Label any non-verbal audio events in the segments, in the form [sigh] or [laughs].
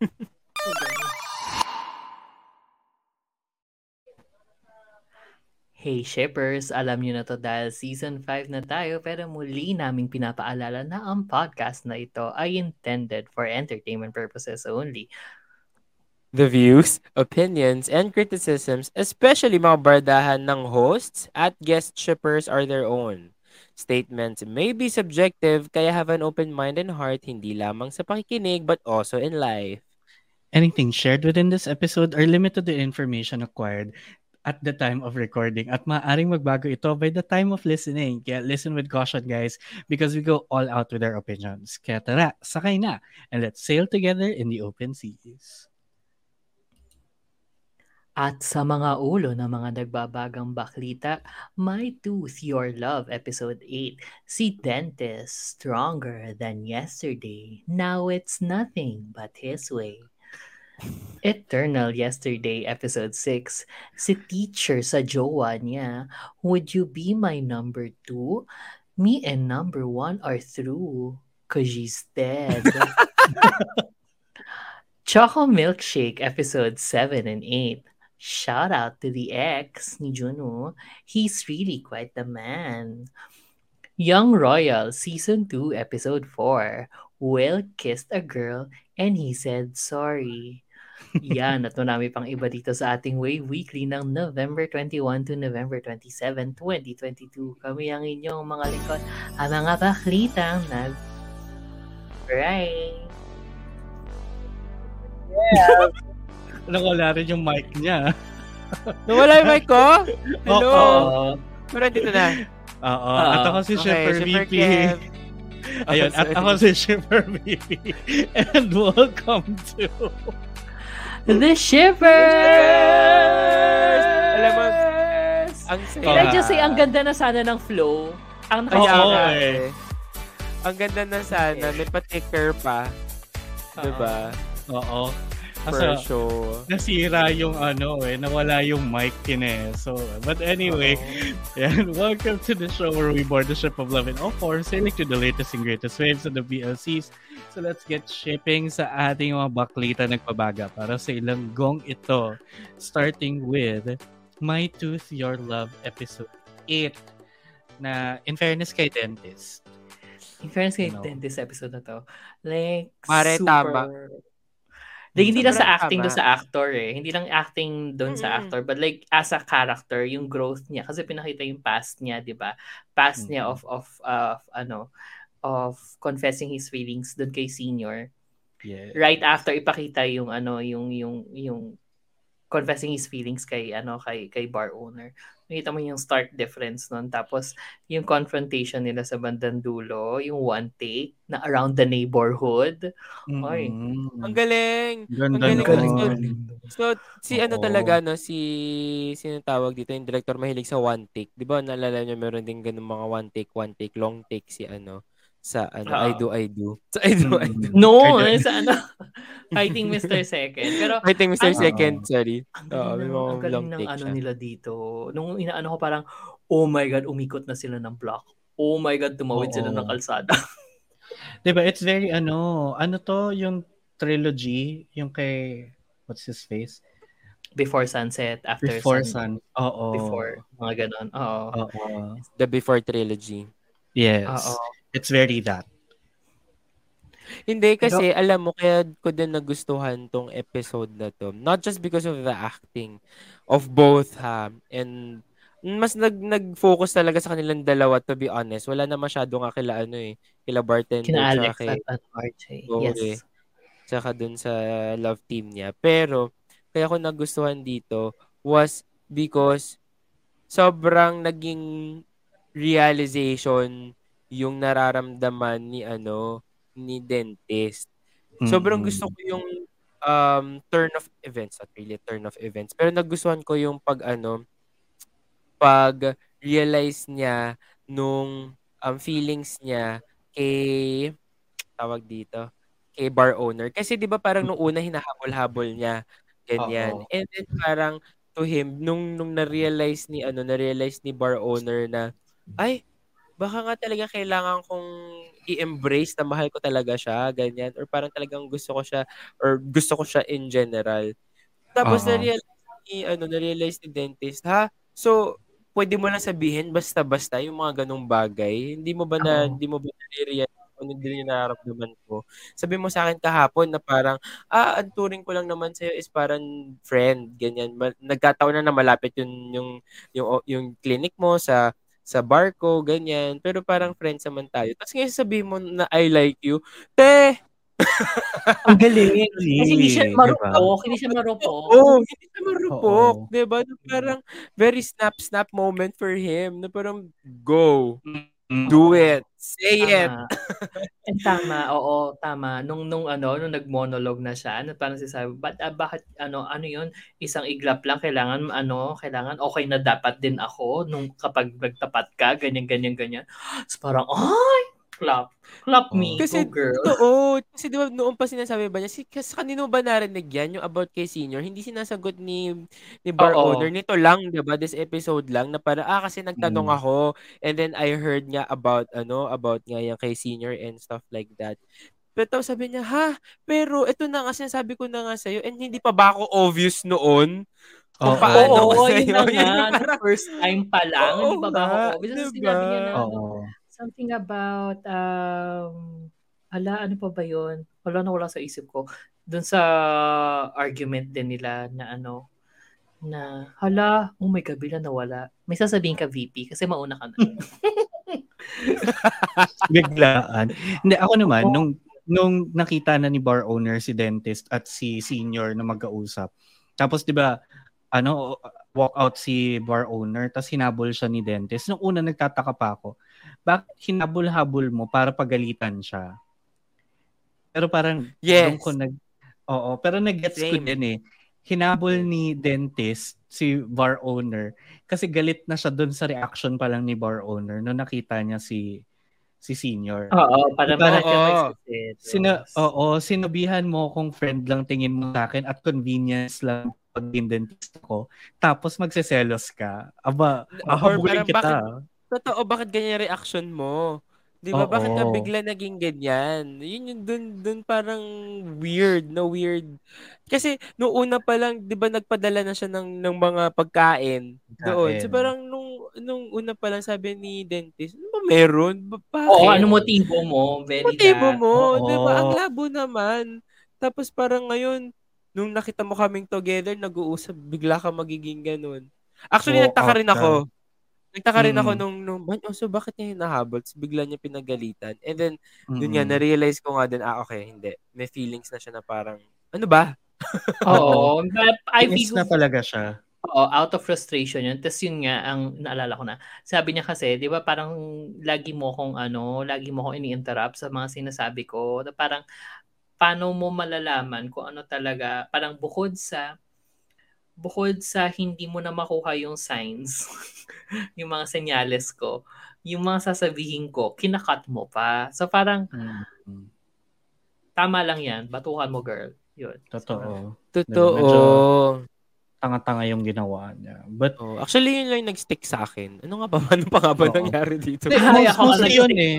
[laughs] Hey shippers, alam niyo na to dahil season 5 na tayo pero muli naming pinapaalala na ang podcast na ito ay intended for entertainment purposes only. The views, opinions, and criticisms, especially mga bardahan ng hosts at guest shippers are their own. Statements may be subjective kaya have an open mind and heart hindi lamang sa pakikinig but also in life. Anything shared within this episode are limited to information acquired at the time of recording at maaaring magbago ito by the time of listening. Kaya listen with caution guys because we go all out with our opinions. Kaya tara, sakay na and let's sail together in the open seas. At sa mga ulo ng mga nagbabagang baklita, My Tooth, Your Love, Episode 8, si Dentist, Stronger Than Yesterday, Now It's Nothing But His Way. Eternal Yesterday, Episode 6, si Teacher sa jowa niya, Would you be my number two? Me and number one are through, cause she's dead. [laughs] Choco Milkshake, Episode 7 and 8, Shout out to the ex ni Juno. He's really quite the man. Young Royal Season 2 Episode 4. Will kissed a girl and he said sorry. Yan, at marami pang iba dito sa ating Way Weekly ng November 21 to November 27, 2022. Kami ang inyong mga likod, ang mga baklitang nag Right. [laughs] Yeah. Nawala rin yung mic niya. [laughs] Nawala yung mic ko? Hello? Oo. Pero dito na. Oo. Oo. At ako si Okay, Shipper VP. Ayun, [laughs] at sorry. ako si Shipper VP. And welcome to... The Shippers! Alam mo, Ang Can I just say, ang ganda na sana ng flow. Ang Kaya Oo, nga eh. Ang ganda na sana, may pa-ticker pa. Diba? Oo. Per Kasi show. nasira yung ano eh, nawala yung mic kin eh. So, but anyway, [laughs] yan, welcome to the show where we board the ship of love in all forms, sailing to the latest and greatest waves of the BLCs. So let's get shipping sa ating mga baklita nagpabaga para sa ilang gong ito. Starting with My Tooth, Your Love, episode 8 na in fairness kay dentist. In fairness kay No. Dentist episode na to, like, Mare, super... tama. Like, hindi lang sa acting doon sa actor eh. Hindi lang acting doon sa Mm-mm. actor, but like, as a character, yung growth niya. Kasi pinakita yung past niya, di ba? Past niya Mhm. of, of, of, ano, of confessing his feelings doon kay senior. Yeah. Right after, ipakita yung, ano, yung, yung, yung confessing his feelings kay, ano, kay, kay bar owner. Nakita mo yung stark difference nun. Tapos, yung confrontation nila sa bandang dulo, yung one take na around the neighborhood. Ay. Mm. Ang galing! Ganda Ang galing nun. So, si ano Oo. talaga, no, si, sino tawag dito, yung director mahilig sa one take. Di ba, naalala nyo, meron din ganun mga one take, one take, long take si ano, sa ano, I Oo. do, I do. [laughs] Sa I do, I do. No, Kaya- eh, sa ano, [laughs] Fighting Mr. Second. Pero, I think Mr. Ano? Second, sorry. ang galing, may ng, ang galing ng ano siya. nila dito. Nung inaano ko parang, oh my God, umikot na sila ng block. Oh my God, tumawid sila Oo. ng kalsada. [laughs] Diba, it's very ano, ano to yung trilogy, yung kay, what's his face? Before sunset, after Before sun. Sun. Oo. Before. Mga ganon. Oo. Oo. The Before Trilogy. Yes. Oo. It's very that. Hindi kasi alam mo kaya ko din nagustuhan tong episode na to. Not just because of the acting of both ha and mas nag nag-focus talaga sa kanilang dalawa to be honest. Wala na masyado nga kila ano eh, kila bartender Kina tsaka Alex kay at, at RJ. Oo, yes. eh. tsaka dun sa love team niya. Pero kaya ko nagustuhan dito was because sobrang naging realization yung nararamdaman ni ano ni dentist. Sobrang Mm-mm. gusto ko yung um, turn of events, not really turn of events, pero nagustuhan ko yung pag ano, pag realize niya nung um, feelings niya kay tawag dito, kay bar owner. Kasi 'di ba parang nung una hinahabol-habol niya ganyan. Oo. And then parang to him nung nung na-realize ni ano, na-realize ni bar owner na ay baka nga talaga kailangan kong i-embrace na mahal ko talaga siya, ganyan. Or parang talagang gusto ko siya, or gusto ko siya in general. Tapos Oo. na-realize ni, ano, na-realize ni dentist, ha? So, pwede mo lang sabihin basta-basta yung mga ganong bagay. Hindi mo ba na, Oo. hindi mo ba nare-realize kung din yung nararamdaman ko? Sabi mo sa akin kahapon na parang, ah, ang turing ko lang naman sa'yo is parang friend, ganyan. Nagkataon na na malapit yung, yung, yung, yung clinic mo sa sa bar ko, ganyan. Pero parang friends naman tayo. Tapos ngayon sabihin mo na I like you, te, Ang galing. [laughs] Kasi hindi siya Really, di ba? marupok. Hindi siya marupok. Oo, hindi siya marupok. Oo. Di ba? Na parang very snap-snap moment for him. Na parang, go. Mm. Do it. Say it. Tama. [laughs] And tama, oo, tama. Nung nung ano, nung nag-monologue na siya, ano parang sinasabi, but ah, bakit ano, ano 'yun? Isang iglap lang kailangan ano, kailangan okay na dapat din ako nung kapag nagtapat ka, ganyan ganyan ganyan. [gasps] So parang, ay, clap. Clap me, Kasi, go girl. totoo. Kasi di ba, noon pa sinasabi ba niya, si, kasi kanino ba narinig yan, yung about kay senior, hindi sinasagot ni, ni bar Oo. owner, nito lang, di ba, this episode lang, na para, ah, kasi nagtanong Mm. ako, and then I heard nga about, ano, about nga yung kay senior and stuff like that. Pero tapos sabi niya, ha? Pero ito na nga, sinasabi ko na nga sa'yo, and hindi pa ba ako obvious noon? Kung Oo. paano Oo, ko yun na nga. [laughs] parang- first time pa lang, Oo hindi pa ba ako obvious? Diba? sinabi niya na, Oo. Something about, um, ala, ano pa ba yun? Wala na wala sa isip ko. Doon sa argument din nila na ano, na, hala, oh my God, bigla nawala. May sasabihin ka, VP, kasi mauna ka na. [laughs] Biglaan. Hindi, ako naman, nung, nung nakita na ni bar owner si dentist at si senior na magkausap, tapos di ba, ano, walk out si bar owner, tapos hinabol siya ni dentist. Nung una, nagtataka pa ako, bakit hinabol-habol mo para pagalitan siya? Pero parang, Yes. doon ko nag, oo, pero nag-gets ko din eh. Hinabol ni dentist si bar owner kasi galit na siya doon sa reaction pa lang ni bar owner nung nakita niya si si senior. Oo, para Parang- bakit ka Oo. sinabihan mo kung friend lang tingin mo sa akin at convenience lang pag dentist ko. Tapos magseselos ka. Aba, ahabulin kita. Totoo, bakit ganyan yung reaction mo? Di ba? Bakit ka Oo. bigla naging ganyan? Yun yung dun, dun parang weird, no weird. Kasi noong una pa lang, di ba nagpadala na siya ng, ng mga pagkain doon. So Pagkain. parang nung, nung una pa lang sabi ni dentist, ano ba meron? Ba- Bakit? Oo, ano motibo mo? Very motibo that. mo? Oo. Di ba? Ang labo naman. Tapos parang ngayon, nung nakita mo kaming together, nag-uusap, bigla ka magiging ganun. Actually, Oo, nagtaka rin ako. Nagtaka rin ako Mm. nung, nung man, oh, so bakit niya hinahabol? Tapos bigla niya pinagalitan. And then, dun Mm-mm. nga, na-realize ko nga din, ah, okay, hindi. May feelings na siya na parang, ano ba? [laughs] Oo, but I feel na talaga siya. Oo, out of frustration yun. Tapos yun nga, ang naalala ko na, sabi niya kasi, di ba parang lagi mo kong ano, lagi mo kong ini-interrupt sa mga sinasabi ko. Na parang, paano mo malalaman kung ano talaga, parang bukod sa, bukod sa hindi mo na makuha yung signs, [laughs] yung mga senyales ko, yung mga sasabihin ko, kinakat mo pa. So parang, Mm. tama lang yan, batuhan mo girl. Yun. Totoo. Totoo. Medyo- Tanga-tanga yung ginawa niya. But, Oh, actually, yun lang yung nag-stick sa akin. Ano nga ba? [laughs] Ano pa nga ba Oo. nangyari dito? Hindi, most, ako mostly yun eh.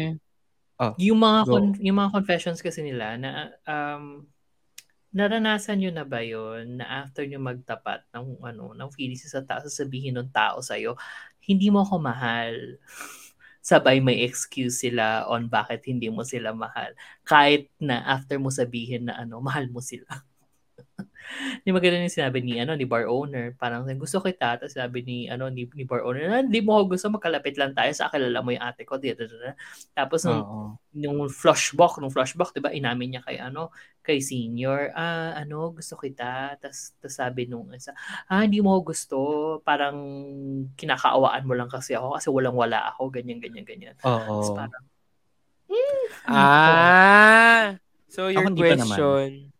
Yung mga Go. con- yung mga confessions kasi nila na um naranasan nyo na ba yon na after nyo magtapat ng ano ng feelings sa tao sasabihin ng tao sa hindi mo ako mahal. [laughs] Sabay may excuse sila on bakit hindi mo sila mahal. Kahit na after mo sabihin na ano, mahal mo sila. [laughs] Di ba ganun yung sinabi ni ano ni bar owner, parang gusto kita, tapos sabi ni ano ni, ni bar owner, "Ah, hindi mo ako gusto magkalapit lang tayo sa kilala mo yung ate ko. Di, di, di, di." Tapos nung Oo. nung flashback, nung flashback, 'di ba, inamin niya kay ano, kay senior, ah, ano, gusto kita. Tas, tas sabi nung isa, ah, hindi mo ako gusto, parang kinakaawaan mo lang kasi ako kasi walang-wala ako, ganyan, ganyan, ganyan. Oo. Tapos parang, Ah! So, your Ako question,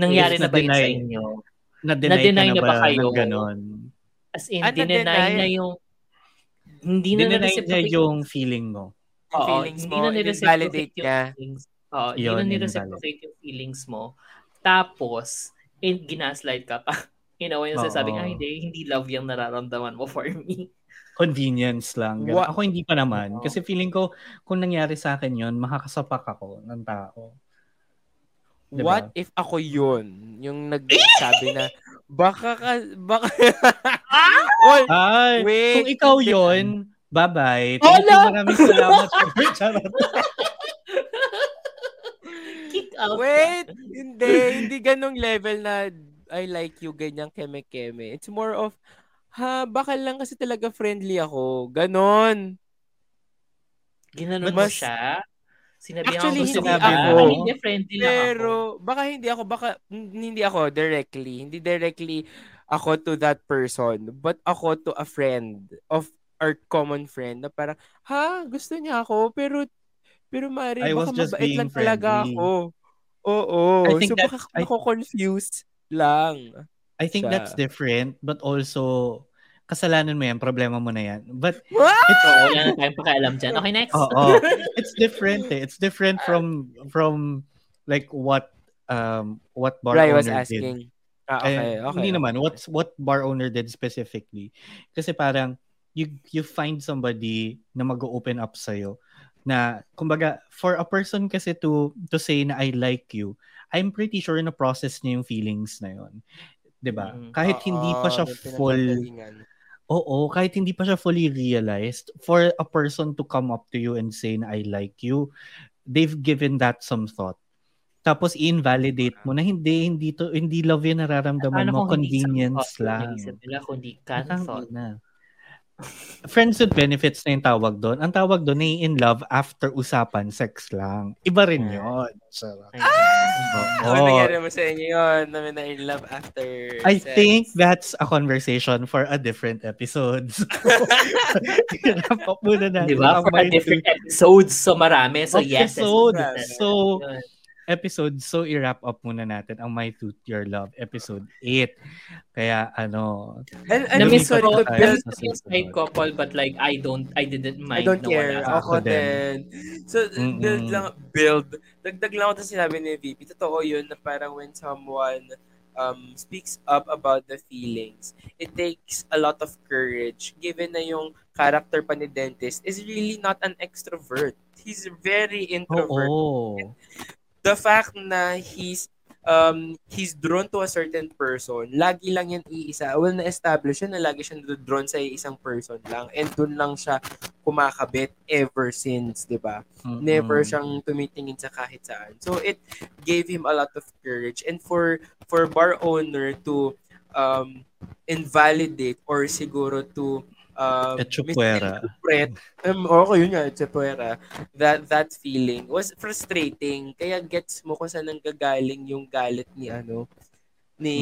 nangyari Yes, na ba yun sa inyo? Na-deny, Na-deny na niyo ba ba, kayo? ng ganon? As in, Ah, dinenay na-deny? na yung, hindi na Dinenay niya na-reciprocate yung feeling mo. Oo, feelings hindi mo, na i-validate ni-reciprocate yung niya. feelings. Oo, hindi Yun, na yun, ni-reciprocate yung feelings mo. Tapos, in, ginaslight ka pa. [laughs] A way, yung Oo. sasabi, ah, hindi, hindi love yung nararamdaman mo for me. [laughs] convenience lang. Ganun. Ako hindi pa naman. Kasi feeling ko, kung nangyari sa akin yun, makakasapak ako ng tao. Diba? What if ako yun? Yung nagsabi na, [laughs] baka ka, baka, Oy, Ay, Wait, kung ikaw yun, bye-bye. Thank you, maraming salamat. [laughs] Charot. Kick out. wait, hindi, hindi ganong level na I like you, ganyang keme-keme. It's more of, ha, baka lang kasi talaga friendly ako. Ganon. Ginanon Mas- mo siya? Sinabi Actually, gusto hindi mo ako. Ay, Hindi, friendly lang ako. Pero, baka hindi ako, baka, hindi ako directly. Hindi directly ako to that person. But ako to a friend of our common friend na parang, ha, gusto niya ako, pero, pero Mari, I was baka just mabait being lang talaga friendly. ako. Oo. I think so, that- baka I- ako confused lang. I think Siya. that's different, but also, kasalanan mo yan, problema mo na yan. But, What? it's, wala na tayong pakialam dyan. Okay, next. Oo. it's different eh. It's different from, from, like, what, um, what bar Rai owner was did. asking. Ah, Eh, okay, okay. Hindi naman. okay. What's, what bar owner did specifically. Kasi parang, you, you find somebody na mag-open up sa'yo na, kumbaga, for a person kasi to, to say na I like you, I'm pretty sure na process niya yung feelings na yun. 'Di ba? Mm. Kahit hindi pa siya full. Oo, kahit hindi pa siya fully realized, for a person to come up to you and say na I like you, they've given that some thought. Tapos i-invalidate mo na hindi hindi to hindi love yun nararamdaman mo, kung hindi convenience sa- lang. Nila kundi cancel. Friends with benefits na yung tawag doon. Ang tawag doon ay in love after usapan, sex lang. Iba rin yun. Sarap. Ayun. Ano Oo. nangyari mo sa inyo yun? Namin na in love after I sex? think that's a conversation for a different episode. [laughs] Up [laughs] [laughs] muna natin. Di ba? For my different two episodes. So marami. So yes. episode. So. Episode. So, i-wrap up muna natin ang My Tooth Your Love episode 8. Kaya, ano, And, and Na-miss sorry ko, ko yung side couple but like I don't, I didn't I mind don't na care. wala. Ako, Ako din. So, Mm-mm. build lang, build. Dagdag lang ako sinabi ni VP. Totoo yun na parang when someone um, speaks up about the feelings, it takes a lot of courage given na yung character pa ni Dentist is really not an extrovert. He's very introvert. oo. The fact na he's um he's drawn to a certain person, lagi lang yan iisa. Well, na-establish na lagi siya drawn sa isang person lang. And dun lang siya kumakabit ever since, di ba? Mm-mm. Never siyang tumitingin sa kahit saan. So, it gave him a lot of courage. And for for bar owner to um invalidate or siguro to um, Etchupuera. misinterpret, um, okay, yun nga, etchupuera, that, that feeling was frustrating. Kaya gets mo kung saan nanggagaling yung galit ni ano, ni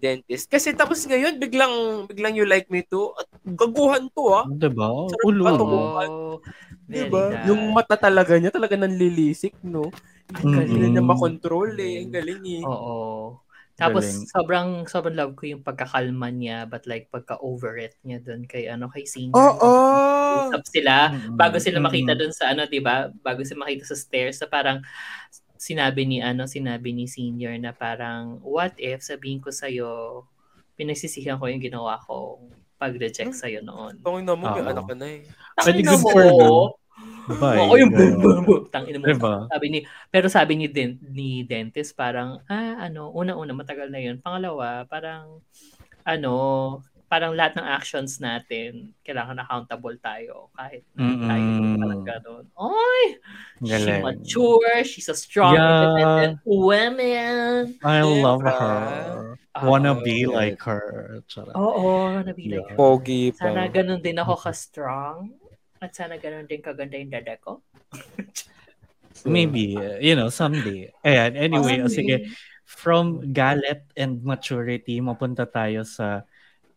dentist. Kasi tapos ngayon, biglang, biglang you like me too. At gaguhan to ah. Diba? Sarap Ulo. patubukan. Oh, Diba? nice. Yung mata talaga niya, talaga nanlilisik, no? Ang galing na niya Mm-mm. makontrol eh. Ang galing eh. Oo. Tapos Galing. sobrang sobrang love ko yung pagkakalma niya but like pagka-over it niya doon kay ano kay senior. Oo! Usap sila Mm-mm. bago sila makita doon sa ano, 'di ba? Bago sila makita sa stairs na parang sinabi ni ano, sinabi ni senior na parang what if sabihin ko sa pinagsisihan ko yung ginawa ko pag-reject sa noon. Tungin na mo, may anak ka na eh. Pwede Tangina good mo, oo. Bye. Oo, yung boom, boom, boom. Tangina mo. Diba? Sabi ni, pero sabi ni, den, ni dentist parang, ah, ano, una-una, matagal na yun. Pangalawa, parang, ano, parang lahat ng actions natin, kailangan accountable tayo kahit Mm-mm. tayo parang gano'n. Oy! She Galing. mature, she's a strong, Yeah. independent woman. I love Diba? her. Ah, Wanna be like her. Oo, nabi Yeah. like her. Pogi pa. Sana ganun din ako ka-strong. At sana ganun din kaganda yung dada ko. [laughs] Maybe, uh, you know, someday. Ayan, anyway, o sige. Someday. From galit and maturity, mapunta tayo sa,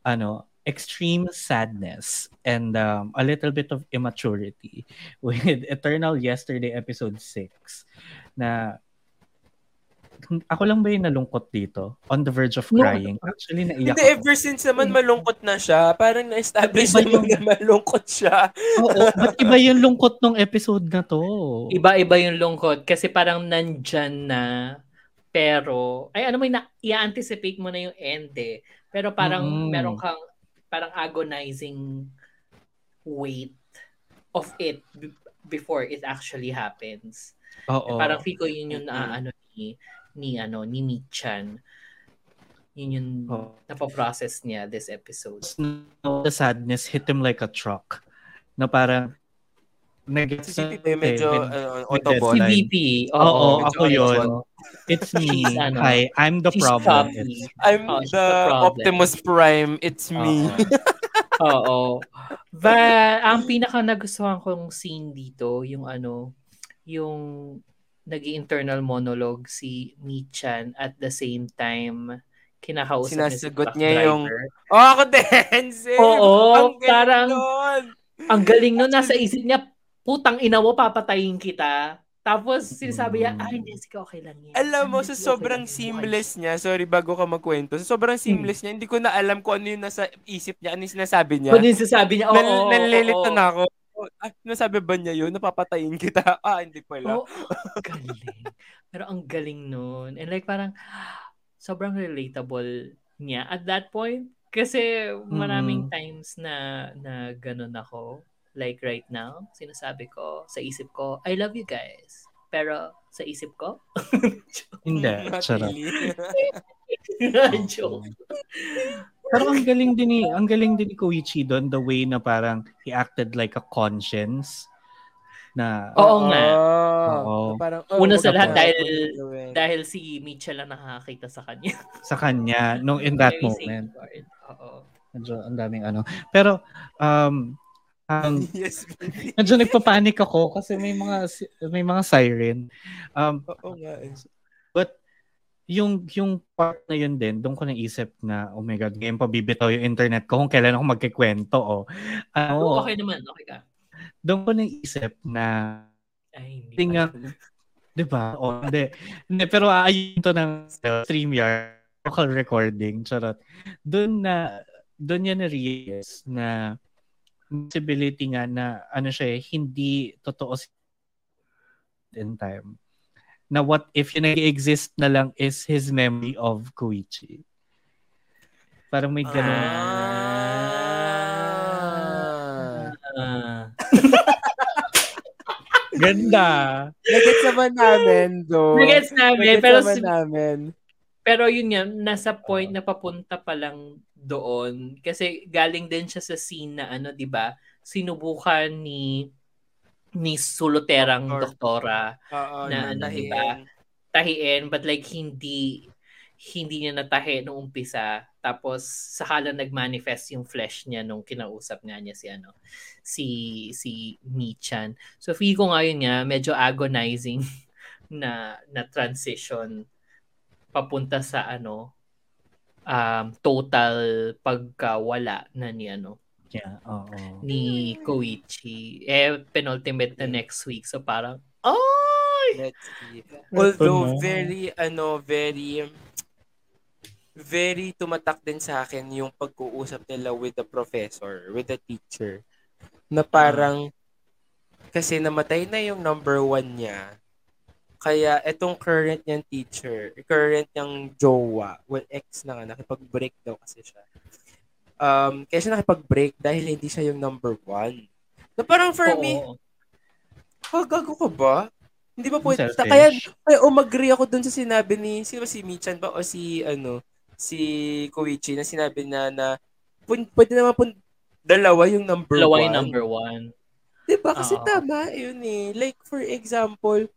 ano, extreme sadness and um, a little bit of immaturity [laughs] with Eternal Yesterday episode 6 na ako lang ba yung nalungkot dito? On the verge of No. crying. Actually, naiyak Hindi, ako. ever since naman malungkot na siya, parang na-establish Iba naman na malungkot siya. Oo, ba't iba yung lungkot ng episode na to? Iba-iba yung lungkot kasi parang nandyan na pero ay ano mo na i-anticipate mo na yung end eh. Pero parang Mm. meron kang parang agonizing weight of it b- before it actually happens. Oo. Parang feel ko yun yung Mm-mm. na ano ni ni ano ni Michan. Yun yung Oo. napoprocess niya this episode. the sadness hit him like a truck. Na parang nag Si CP medyo ano, with autobot. Si. VP. Oo, Oo, ako medyo yun. It's me. Ano, Hi, I'm the she's problem. It's- I'm Oh, the the problem. Optimus Prime. It's me. Oo. But ang pinaka nagustuhan kong scene dito, yung ano, yung nag internal monologue si Michan at the same time kinakausap niya si Sinasagot niya yung-. [laughs] Oh, ako din! Sim! Oo, Ang parang- nun! Ang galing nun, nasa isip niya, putang ina mo, papatayin kita. Tapos sinasabi niya, Mm. ah, hindi, sige, okay lang yan. Alam mo, Ah, sa sobrang okay seamless niya, sorry bago ka magkwento, sa sobrang seamless niya, hindi ko na alam kung ano yung nasa isip niya, ano yung sinasabi niya. Kung din sasabi niya, oo, nalilito oo. na ako. Ah, nasabi ba niya yun? Napapatayin kita? [laughs] Ah, hindi pala. Oo, galing. Pero ang galing nun. And like parang, sobrang relatable niya at that point. Kasi maraming Mm. times na, na ganun ako. Like right now, sinasabi ko sa isip ko, I love you guys. Pero sa isip ko, [laughs] Hindi, charot. [laughs] [laughs] joke. [laughs] Pero ang galing din ni ang galing din ni Koichi doon the way na parang he acted like a conscience na Oo nga. Oo. Oo. Parang, oh, Una sa lahat dahil dahil si Mitchell lang nakakakita sa kanya. [laughs] sa kanya nung in that Very moment. Oo. Medyo ang daming ano. Pero um ang yes, baby. medyo nagpapanik ako kasi may mga may mga siren. Um Oo nga eh. but yung yung part na yun din, doon ko naisip na, oh my God, ngayon pa bibitaw yung internet ko kung kailan ako magkikwento. Oh. Ano, Oo, okay naman. Okay ka. doon ko naisip na Ay, hindi Hindi nga. pala. Di ba? O, hindi. hindi. Pero aayin to ng StreamYard local recording. Charot. Doon na, doon yan na-realize na possibility nga na ano siya eh, hindi totoo si in time. Na what if yung nag-exist na lang is his memory of Koichi. Parang may ganun. Ah. Ah. [laughs] Ganda. Nagets naman namin, do. Nagets namin, Nagets pero naman si- namin. Pero yun yan, nasa point na papunta pa lang doon. Kasi galing din siya sa scene na ano, di ba? Sinubukan ni ni suluterang Doktor. doktora Oo, Na ano, natahin. diba? tahiin but like hindi hindi niya natahi nung umpisa tapos saka lang nagmanifest yung flesh niya nung kinausap nga niya si ano si si Michan. So feel ko ngayon nga medyo agonizing [laughs] na na transition papunta sa ano um total pagkawala na ni ano Yeah, oo. ni Koichi. Eh penultimate na next week so parang ay Let's see. Although very, ano, very, very tumatak din sa akin yung pag-uusap nila with the professor, with the teacher. Na parang, kasi namatay na yung number one niya. Kaya itong current niyang teacher, current niyang jowa, well, ex na nga, nakipag-break daw kasi siya. Um, kaya siya nakipag-break dahil hindi siya yung number one. Na parang for Oo. me, oh, gago ka ba? Hindi ba pwede? Selfish. Kaya, kaya umagree ako dun sa sinabi ni, sino ba si Michan ba o si, ano, si Koichi na sinabi na, na pwede naman po dalawa yung number Dalawa one. yung number one. Diba? Kasi Oo. tama yun eh. Like, for example,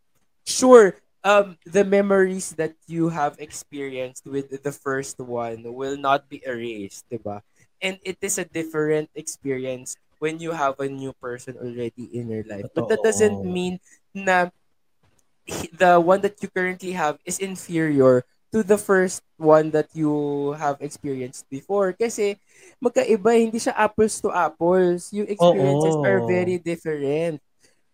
sure, um, the memories that you have experienced with the first one will not be erased, diba? And it is a different experience when you have a new person already in your life. But that doesn't mean na he- the one that you currently have is inferior to the first one that you have experienced before. Kasi magkaiba, hindi siya apples to apples. Yung experiences Oo. are very different.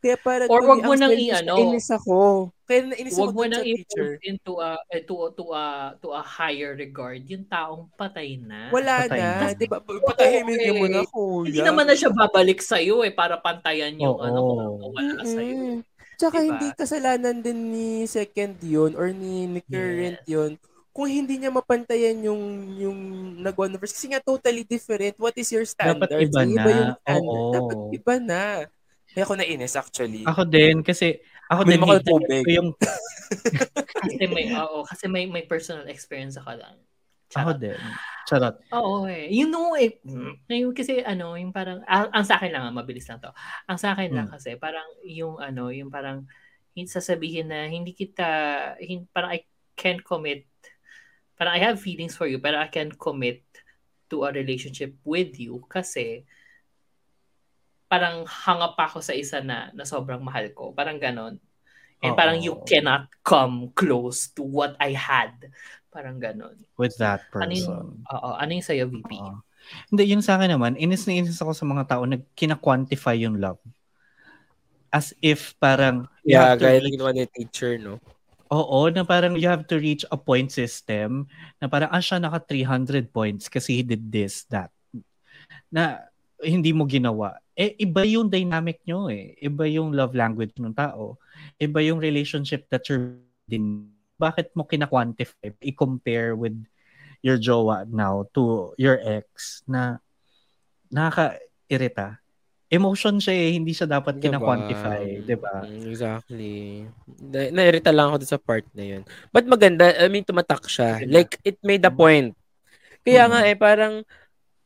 Kaya para Or wag mo ang nang i-ano. Inis ako. Kaya nainis Huwag ako mo nang sa teacher. i-put into a eh, to to a to a higher regard yung taong patay na. Wala Patay na. na. Di ba? Patahimik Oo, mo na, eh. kuya. Hindi naman na siya babalik sa iyo eh para pantayan yung Oo. ano kung wala sa iyo. Mm-mm. Tsaka Diba? hindi kasalanan din ni second yun or ni, ni current Yes. yun kung hindi niya mapantayan yung yung nag-one verse kasi nga totally different what is your standard Dapat iba na. yung standard Oo. dapat iba na kaya ako nainis actually Ako din, kasi ako din, ako tubig. ko yung, [laughs] kasi may, oo, kasi may, may personal experience ako lang. ako din. Charot. Oo eh. You know eh. Ngayon kasi ano, yung parang, ang, ang sa akin lang, ah, mabilis lang to. Ang sa akin lang Hmm. kasi, parang yung ano, yung parang, hin- sasabihin na hindi kita, hin, parang I can't commit, parang I have feelings for you, pero I can't commit to a relationship with you kasi parang hanga pa ako sa isa na, na sobrang mahal ko. Parang ganon. And Oo. parang you cannot come close to what I had. Parang ganon. With that Ano yung, person. oo, ano yung sa'yo, VP? Hindi, yun sa akin naman, inis na inis ako sa mga tao na kina-quantify yung love. As if parang, yeah gaya ng reach- ginawa ni teacher no oo, na parang you have to reach a point system na parang, ah, siya naka 300 points kasi he did this, that. Na hindi mo ginawa. Eh, iba yung dynamic nyo eh. Iba yung love language ng tao. Iba yung relationship that you're din. Bakit mo kina-quantify? I-compare with your jowa now to your ex na nakaka-irita. Emotion siya eh, hindi siya dapat Diba? kina-quantify, di ba? Mm, Exactly. Na- nairita lang ako sa part na yun. But maganda, I mean, tumatak siya. Diba? Like, it made a point. Kaya nga Mhm. eh, parang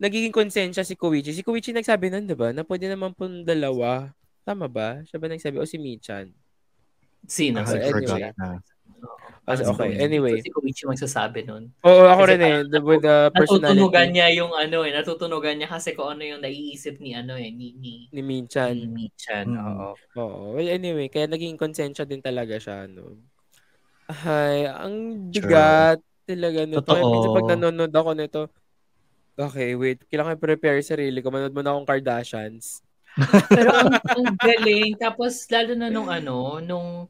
nagiging konsensya si Koichi. Si Koichi nagsabi nun, di ba? Na pwede naman po dalawa. Tama ba? Siya ba nagsabi? O si Michan? Sino? Forgot anyway. na. Ah, okay, anyway. Si Koichi magsasabi nun. Oo, ako Kasi rin eh. The, with the Natutunugan personality niya yung ano eh. Natutunugan niya kasi kung ano yung naiisip ni ano eh. Ni, ni, ni ni Michan. Michan. Mm. Oo. Oo. Well, anyway, kaya naging konsensya din talaga siya, no? Ay, ang bigat talaga nito. Totoo. Minsan pag nanonood ako nito, okay, wait, kailangan i-prepare yung sarili ko. Manood muna akong Kardashians. [laughs] Pero ang, ang galing. Tapos lalo na nung ano, nung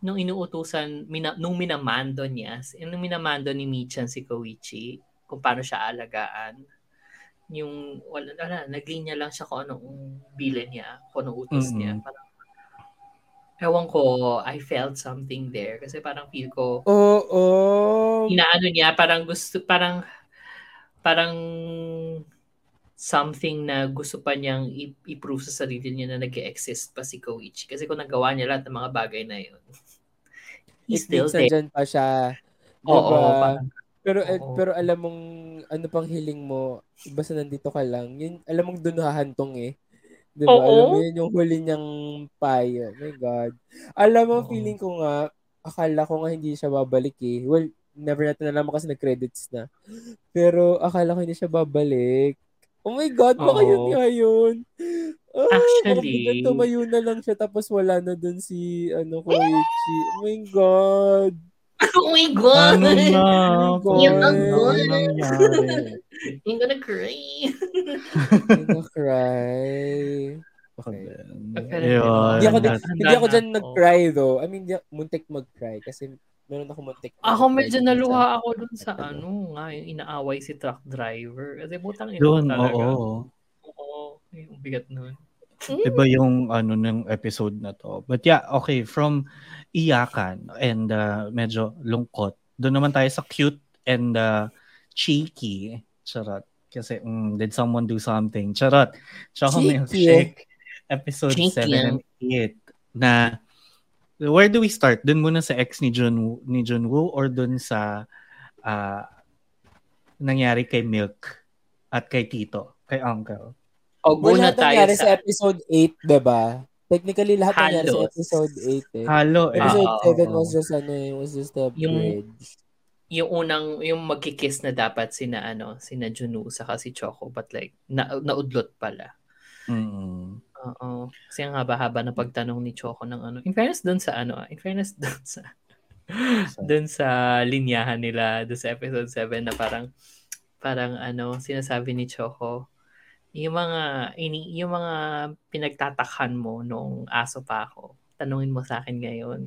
nung inuutusan, mina, nung minamando niya, nung minamando ni Michan si Koichi, kung paano siya alagaan, yung, wala, wala, naglinya lang siya kung anong bilin niya, kung anong utos Mhm. niya. Parang, ewan ko, I felt something there. Kasi parang feel ko, Oo. inaano niya, parang gusto, parang, parang something na gusto pa niyang i-prove sa sarili niya na nag exist pa si Koichi. Kasi kung nagawa niya lahat ng mga bagay na yun, [laughs] he's still there. nandyan pa siya. Oo, Diba? parang, Pero eh, Oo. pero alam mong ano pang hiling mo, basta nandito ka lang. Yun, alam mong doon hahantong eh. 'Di ba? Oo. Alam mo yun yung huli niyang. Oh my god. Alam mo Oo. feeling ko nga akala ko nga hindi siya babalik eh. Well, never natin nalaman kasi nag-credits na. Pero akala ko hindi siya babalik. Oh my god, baka yun nga yun. Ah, baka Actually- biglang tumayo na lang siya tapos wala na dun si ano Koichi. Oh my god. [laughs] oh my God! Ano na? [laughs] Oh Yung my ang God. good. [laughs] I'm gonna cry. I'm gonna cry. Okay. Ayun. Hindi ako, hindi ako dyan nag-cry though. I mean, muntik mag-cry kasi meron ako muntik. Ako medyo dun naluha sa- ako dun sa ano nga, yung inaaway si truck driver. Kasi butang ina Doon, talaga. oo. Oo. Yung bigat nun. Iba yung ano ng episode na to. But yeah, okay, from iyakan and uh, medyo lungkot. Doon naman tayo sa cute and uh, cheeky. Charot. Kasi, mm, did someone do something? Charot. Cheeky. Milkshake. Episode Cheeky, 7 and 8. Na, where do we start? Doon muna sa ex ni Junwoo, ni Junwoo or doon sa uh, nangyari kay Milk at kay Tito, kay Uncle? O, Well, muna lahat tayo nangyari sa... sa episode 8, diba? Technically, lahat nangyari sa Halos. episode 8 eh. Halo eh. Episode Ah, 7 oo. was just ano eh, was just a Yung- bridge. yung unang yung magkikiss na dapat sina ano sina Junu saka si Choco but like na, naudlot pala Mm. Oo kasi ang haba-haba ng pagtanong ni Choco ng ano in fairness doon sa ano ah, in fairness [laughs] doon sa doon sa linyahan nila doon sa episode 7 na parang parang ano sinasabi ni Choco yung mga ini yung mga pinagtatakhan mo nung aso pa ako tanungin mo sa akin ngayon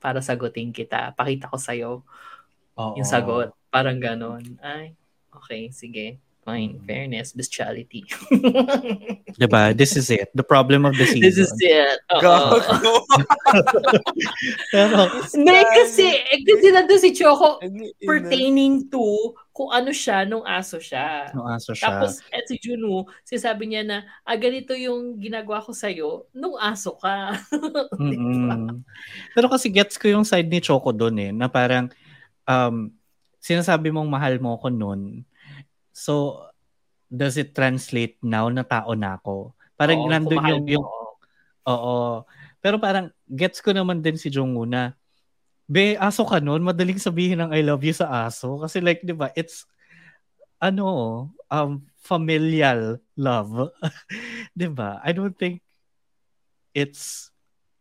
para sagutin kita pakita ko sa Oo. yung sagot. Parang ganon. Ay, okay, sige. Fine. Fairness, bestiality. [laughs] Diba? This is it. The problem of the season. This is it. Gago. [laughs] Pero, Hindi, kasi, eh, kasi nandun si Choco pertaining to kung ano siya nung aso siya. no aso siya. Tapos, et si Juno, sinasabi niya na, ah, ganito yung ginagawa ko sa'yo nung aso ka. [laughs] Mm-mm. Pero kasi gets ko yung side ni Choco doon eh, na parang um, sinasabi mong mahal mo ko noon. So, does it translate now na tao na ako? Parang Oo, nandun yung, yung, oo. Pero parang gets ko naman din si Jungwoo na, be, aso ka noon, madaling sabihin ng I love you sa aso. Kasi like, di ba, it's, ano, um, familial love. [laughs] di ba? I don't think it's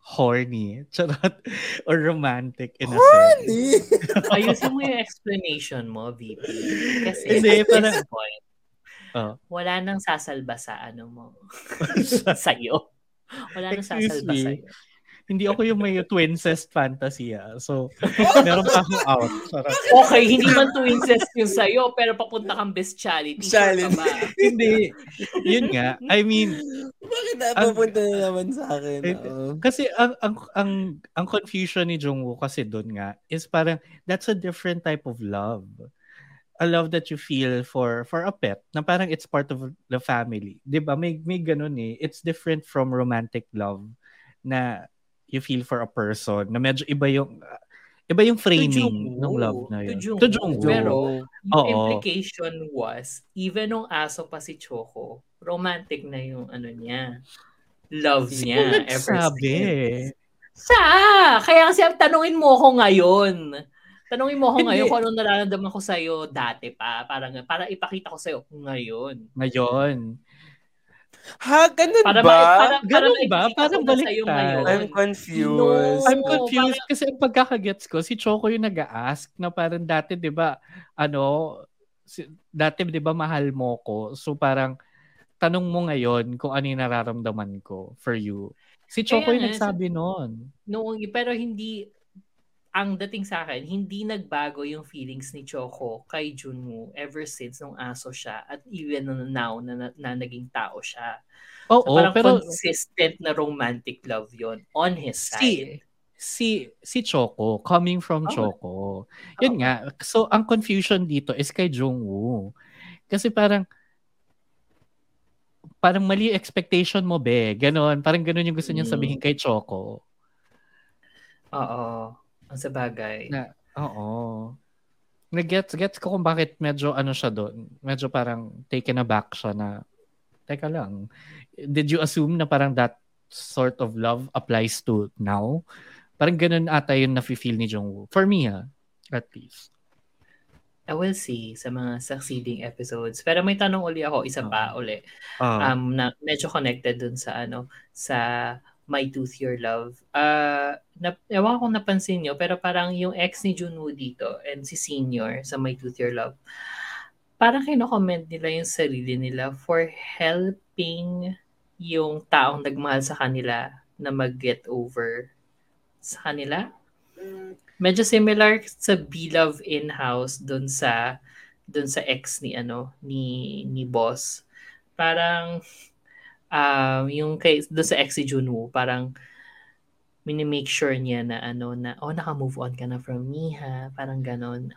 horny. [laughs] Charot. Or romantic in a sense. Horny! [laughs] Ayusin mo yung explanation mo, VP. Kasi Hindi, at parang- this point, Oh. wala nang sasalba sa ano mo. [laughs] sa'yo. Wala nang sasalba me. sa'yo. Hindi ako yung may twincest fantasy ah. So, [laughs] meron pa akong out. Okay, hindi man to incest yung sa'yo, pero papunta kang ka Bestiality. ba? [laughs] Hindi. Yun nga. I mean, Bakit napapunta na naman sa akin? Eh, Oo. kasi ang ang ang ang confusion ni Jungwoo kasi doon nga is parang that's a different type of love. A love that you feel for for a pet na parang it's part of the family. 'Di ba? May may ganun eh. It's different from romantic love na you feel for a person na medyo iba yung iba yung framing ng love na yun. To Jungwoo. Pero, yung implication was, even nung aso pa si Choco, romantic na yung ano niya. Love Sino niya. ever nagsabi? Siya! Kaya kasi tanungin mo ako ngayon. Tanungin mo ako Hindi. ngayon kung anong nararamdaman ko sa'yo dati pa. Para, para ipakita ko sa'yo ngayon. Ngayon. Ha? Ganun Para, ba? para, para Ganun ba? Parang baliktad. I'm confused. No. I'm confused kasi ang pagkakagets ko, si Choco yung nag-ask na parang dati, di ba, ano, si, dati, di ba, mahal mo ko. So parang, tanong mo ngayon kung ano yung nararamdaman ko for you. Si Choco Kaya yung nagsabi noon. Noong, pero hindi, ang dating sa akin, hindi nagbago yung feelings ni Choco kay Junwoo ever since nung aso siya at even now na, na, na naging tao siya. Oo, So, parang pero consistent na romantic love yon on his Si- side. si si Choco, coming from Oh. Choco. Yun Oo. nga. So, ang confusion dito is kay Jungwoo. Kasi parang, parang mali expectation mo, be. Ganon. Parang ganon yung gusto niya Mm. sabihin kay Choco. Oo. Ang sa bagay. Na, oo. Nag-gets, gets ko kung bakit medyo ano siya doon. Medyo parang taken aback siya na, teka lang, did you assume na parang that sort of love applies to now? Parang ganun ata yung nafe-feel ni Jungwoo. For me, ha, at least. I will see sa mga succeeding episodes. Pero may tanong uli ako, isa pa uli. Ah, um na medyo connected dun sa ano sa My Tooth Your Love. Uh, na, ewan ko napansin nyo, pero parang yung ex ni Junwoo dito and si Senior sa My Tooth Your Love, parang kino-comment nila yung sarili nila for helping yung taong nagmahal sa kanila na mag-get over sa kanila. Medyo similar sa Be-Love in-house dun sa dun sa ex ni ano ni ni boss parang um, yung kay doon sa ex si Junwoo, parang mini-make sure niya na ano na oh naka-move on ka na from me ha, parang ganon.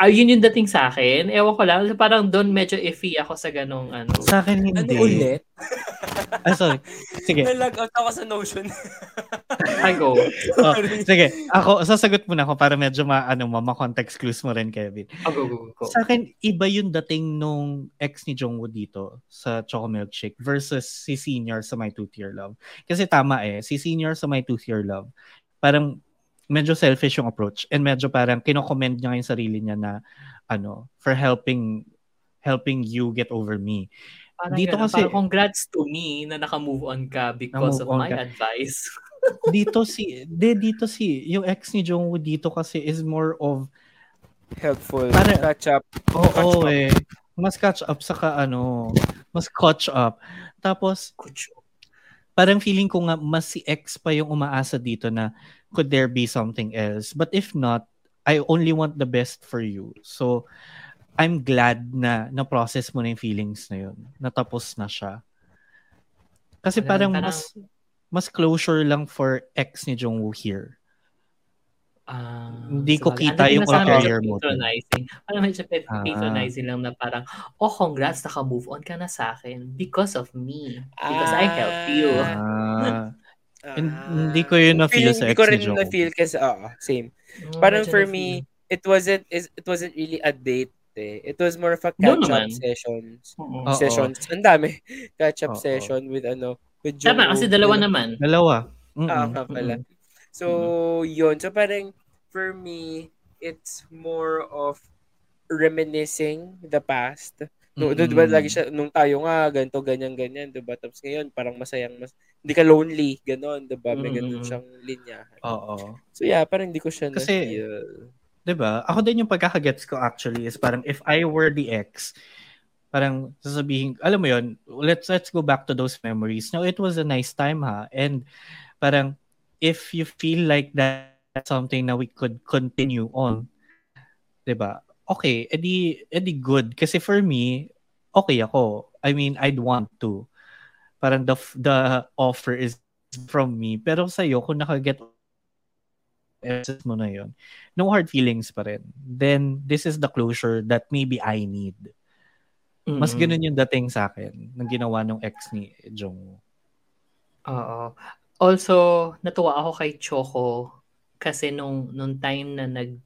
Ay, yun yung dating sa akin. Ewan ko lang, parang doon medyo iffy ako sa ganong ano. sa akin Ano hindi. ulit? [laughs] Ah, sorry. Sige. Nalag out ako sa Notion. [laughs] I go. Oh, sige. Ako, sasagot muna ako para medyo ma, ano, ma, ma-context clues mo rin, Kevin. Oh, go, go, go. Sa akin, iba yung dating nung ex ni Jungwoo dito sa Choco Milkshake versus si Senior sa My Tooth Your Love. Kasi tama eh, si Senior sa My Tooth Your Love, parang medyo selfish yung approach and medyo parang kinokomment niya yung sarili niya na ano, for helping helping you get over me. Parang dito ganun, kasi- parang congrats to me na naka-move on ka because of my ka. advice. [laughs] dito si de dito si yung ex ni Jungwoo dito kasi is more of Helpful. Para- Catch up. oo Catch up. eh mas catch up saka ano mas catch up tapos Kucho. parang feeling ko nga mas si ex pa yung umaasa dito na could there be something else but if not I only want the best for you so I'm glad na na-process mo na yung feelings na yun. Natapos na siya. Kasi parang, parang- mas mas closure lang for ex ni Jungwoo here. Ah, Hindi ko sabagay. kita Ano yung career mo. Patronizing. Parang medyo Ah. patronizing lang na parang, oh, congrats, naka-move on ka na sa akin because of me. Because I helped you. Ah, [laughs] Ah. hindi ko yun na-feel sa Hindi ex ko ni rin na-feel kasi, oo, same. Mm, Parang for me, it wasn't is it wasn't really a date eh. It was more of a No catch-up naman. sessions. Oo. Sessions. Ang dami. [laughs] Catch-up Oo. session with ano, with Tama, Jungkook. kasi dalawa naman. Dalawa. Mm-mm. Ah, pala. So, yun. So, parang, for me, it's more of reminiscing the past. No, Mm-mm. diba lagi siya, nung tayo nga, ganito, ganyan, ganyan, diba? Tapos ngayon, parang masayang, mas, hindi ka lonely, ganon, diba? May ganon Mm-mm. siyang linyahan. Oo. So, yeah, parang hindi ko siya Kasi, na-feel. 'di ba? Ako din yung pagkakagets ko actually is parang if I were the ex, parang sasabihin, alam mo yon, let's let's go back to those memories. No, it was a nice time ha. And parang if you feel like that's something na we could continue on, 'di ba? Okay, edi edi good kasi for me, okay ako. I mean, I'd want to. Parang the the offer is from me. Pero sa'yo, kung nakaget essence mo na yon no hard feelings pa rin. Then, this is the closure that maybe I need. Mas Mm-mm. ganun yung dating sa akin ng ginawa ng ex ni Jung. Oo. Also, natuwa ako kay Choco kasi nung nung time na nag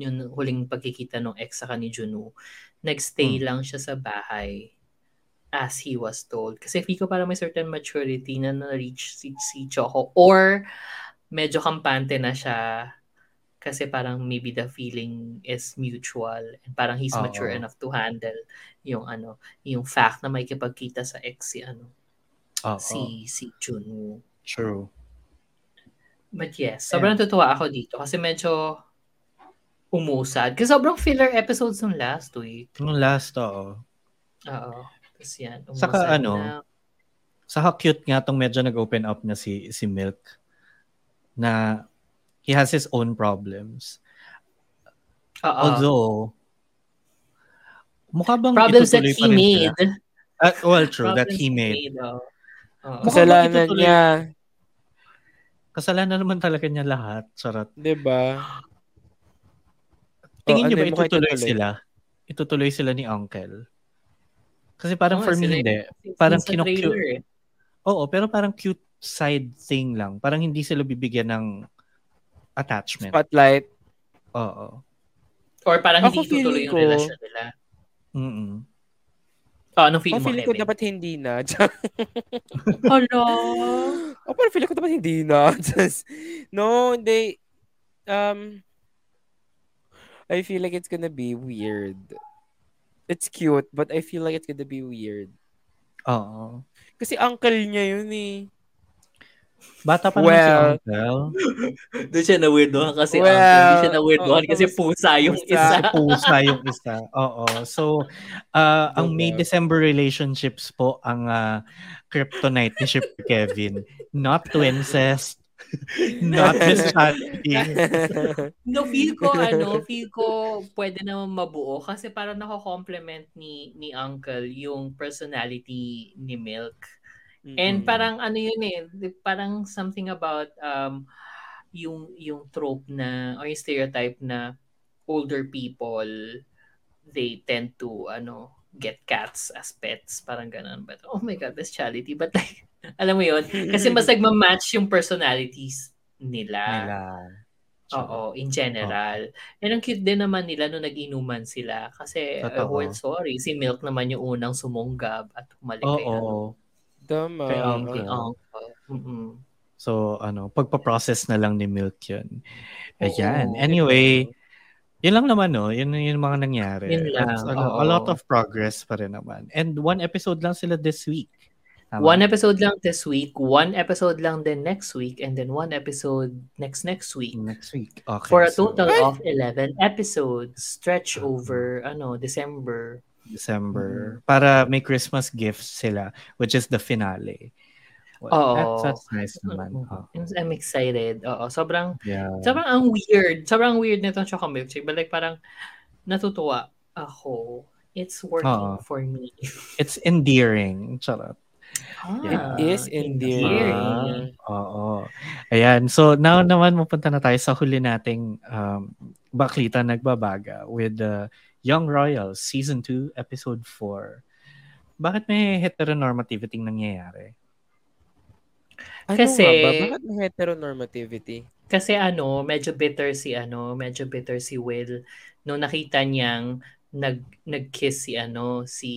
yung huling pagkikita ng ex sa ni Juno, nagstay Hmm. lang siya sa bahay as he was told. Kasi feel ko parang may certain maturity na na-reach si, si Choco or medyo kampante na siya kasi parang maybe the feeling is mutual and parang he's Oo. mature enough to handle yung ano yung fact na may kipagkita sa ex si ano Oo. si si Junwoo. True. But yes, sobrang tutuwa ako dito kasi medyo umusad. Kasi sobrang filler episodes ng last week. Nung last, oo. Oo. Tapos yan, Saka ano, na. Saka cute nga tong medyo nag-open up na si si Milk na he has his own problems. Oo. Although, mukha bang Problems that he pa rin made. sila? Ah, well, true, that he made. Mukhang Kasalanan niya. Kasalanan naman talaga niya lahat. Charot. Diba? Tingin Oh, niyo ano ba mukha itutuloy itutuloy? sila? Itutuloy sila ni Uncle? Kasi parang Oo, for me hindi. Parang trailer eh. Oo, pero parang cute side thing lang. Parang hindi sila bibigyan ng attachment. Spotlight. Oo. Or parang Ako hindi tutuloy feeling yung ko- relasyon nila. Mm-mm. Oh, anong feeling Ako mo, feeling ko dapat hindi na. [laughs] Hello? Ako parang feeling ko dapat hindi na. [laughs] Just, no, they, um, I feel like it's gonna be weird. It's cute, but I feel like it's gonna be weird. Oo. Kasi uncle niya yun eh. Bata pa naman Well, si Uncle. [laughs] Doon siya na-weirdohan kasi Well, uncle. Hindi siya na-weirdohan oo, kasi pusa yung pusa. isa. Pusa yung isa. Oo. So, uh, ang Diba? May-December relationships po ang uh, kryptonite ni Ship Kevin. Not to incest. [laughs] not bestiality. [laughs] No, feel ko, [laughs] ano, feel ko pwede naman mabuo kasi parang nako-complement ni, ni Uncle yung personality ni Milk. And Mm. parang ano yun eh, parang something about um yung yung trope na or yung stereotype na older people they tend to ano get cats as pets parang ganun but oh my god bestiality but like alam mo yun kasi mas nagma-match yung personalities nila. Nila. Oo, in general. And ang cute din naman nila nung nag-inuman sila kasi uh, Totoo. well, sorry, si Milk naman yung unang sumunggab at umalik Oo. kay ano, Tama. kay Kay Uncle. Uncle. Uncle. Mm-mm. So, ano, pagpa-process na lang ni Milk yun. Ayan. Oo. Anyway, yun lang naman, no? Yun yun yung mga nangyari. Yun lang, It's a, lo- oo. a lot of progress pa rin naman. And one episode lang sila this week. Tama? One episode lang this week, one episode lang then next week, and then one episode next next week. Next week. Okay. For a so, total of 11 episodes stretch mm-hmm. over ano December. December. Mm-hmm. Para may Christmas gifts sila, which is the finale. Well, Oo. that's, that's nice naman. Oh, I'm excited. Oo, sobrang yeah. sobrang ang weird. Sobrang weird nitong chocolate milkshake. But like parang natutuwa Ako, it's working Oo. for me. [laughs] It's endearing. Charot. Ah, It is endearing. Oo. Ayan. So, now naman mapunta na tayo sa huli nating um, Baklita Nagbabaga with the Young Royals Season 2, Episode 4. Bakit may heteronormativity nangyayari? Ano Kasi- ba? Bakit may heteronormativity? Kasi ano, medyo bitter si ano, medyo bitter si Will nung nakita niyang nag nag-kiss si ano, si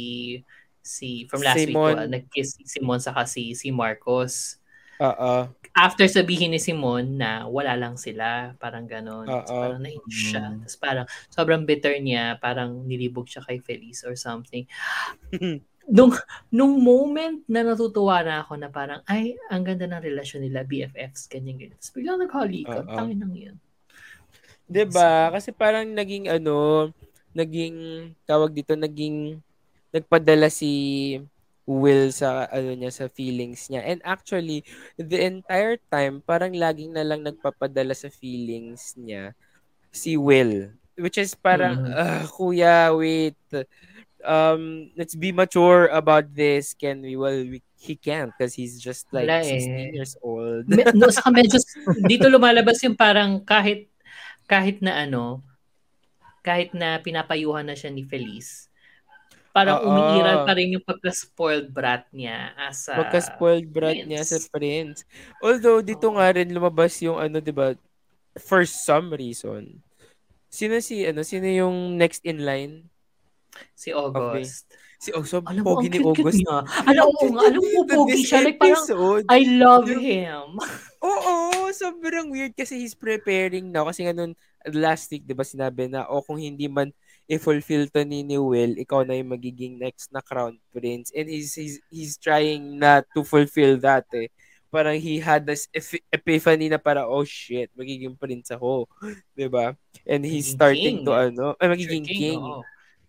si from last week Simon. ah, nag-kiss si Simon saka si si Marcos. Oo. After sabihin ni Simon na wala lang sila, parang ganon. So, Oo. parang nahiya siya. Mm. Tapos parang sobrang bitter niya, parang nilibog siya kay Felice or something. [laughs] nung nung moment na natutuwa na ako na parang ay ang ganda ng relasyon nila BFFs ganyan ganyan. Tapos biglang naghalikan, tangin nang yun. 'Di ba? Kasi parang naging ano, naging tawag dito, naging nagpadala si Will sa ano niya sa feelings niya. And actually, the entire time parang laging na lang nagpapadala sa feelings niya si Will. Which is parang, Mhm. "Ah, kuya, wait. Um, let's be mature about this. Can we? Well, we, he can't because he's just like Wala 16 eh. years old. Me, [laughs] no, saka medyo dito lumalabas yung parang kahit kahit na ano, kahit na pinapayuhan na siya ni Felice, parang Oo. umiiral pa rin yung pagka-spoiled brat niya as a Pagka-spoiled brat niya sa prince. prince. Although, dito Oo. nga rin lumabas yung ano, di ba, for some reason. Sino si, ano, sino yung next in line? si August. Si, oh, so, Alam pogi ni August. niya. Alam mo, nga, alam mo, pogi siya. Like, parang. I love Yung- him. [laughs] Oo, sobrang weird kasi he's preparing now. Kasi nga nun, last week, di ba, sinabi na, o kung hindi man i-fulfill to ni, ni Will, ikaw na yung magiging next na crown prince. And he's, he's, he's trying not to fulfill that eh. Parang he had this epiphany na para, oh shit, magiging prince ako. [gasps] Ba? And he's Magiging starting king. to ano, ay, magiging king. Oo.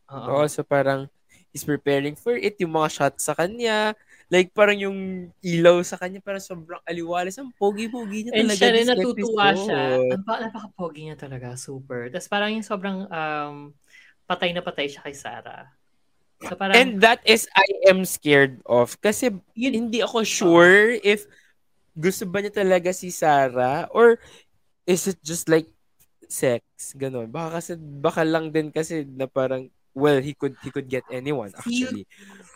Oo. Oo, so parang he's preparing for it. Yung mga shots sa kanya, like parang yung ilaw sa kanya, parang sobrang aliwalas. Ang pogi-pogi niya And talaga siya rin natutuwa siya. Ang pa- napaka-pogi niya talaga. Super. Tapos parang yung sobrang um, patay na patay siya kay Sarah. So parang, And that is I am scared of. Kasi yun, hindi ako sure if gusto ba niya talaga si Sarah or is it just like sex? Ganon. Baka kasi, baka lang din kasi na parang well, he could he could get anyone actually.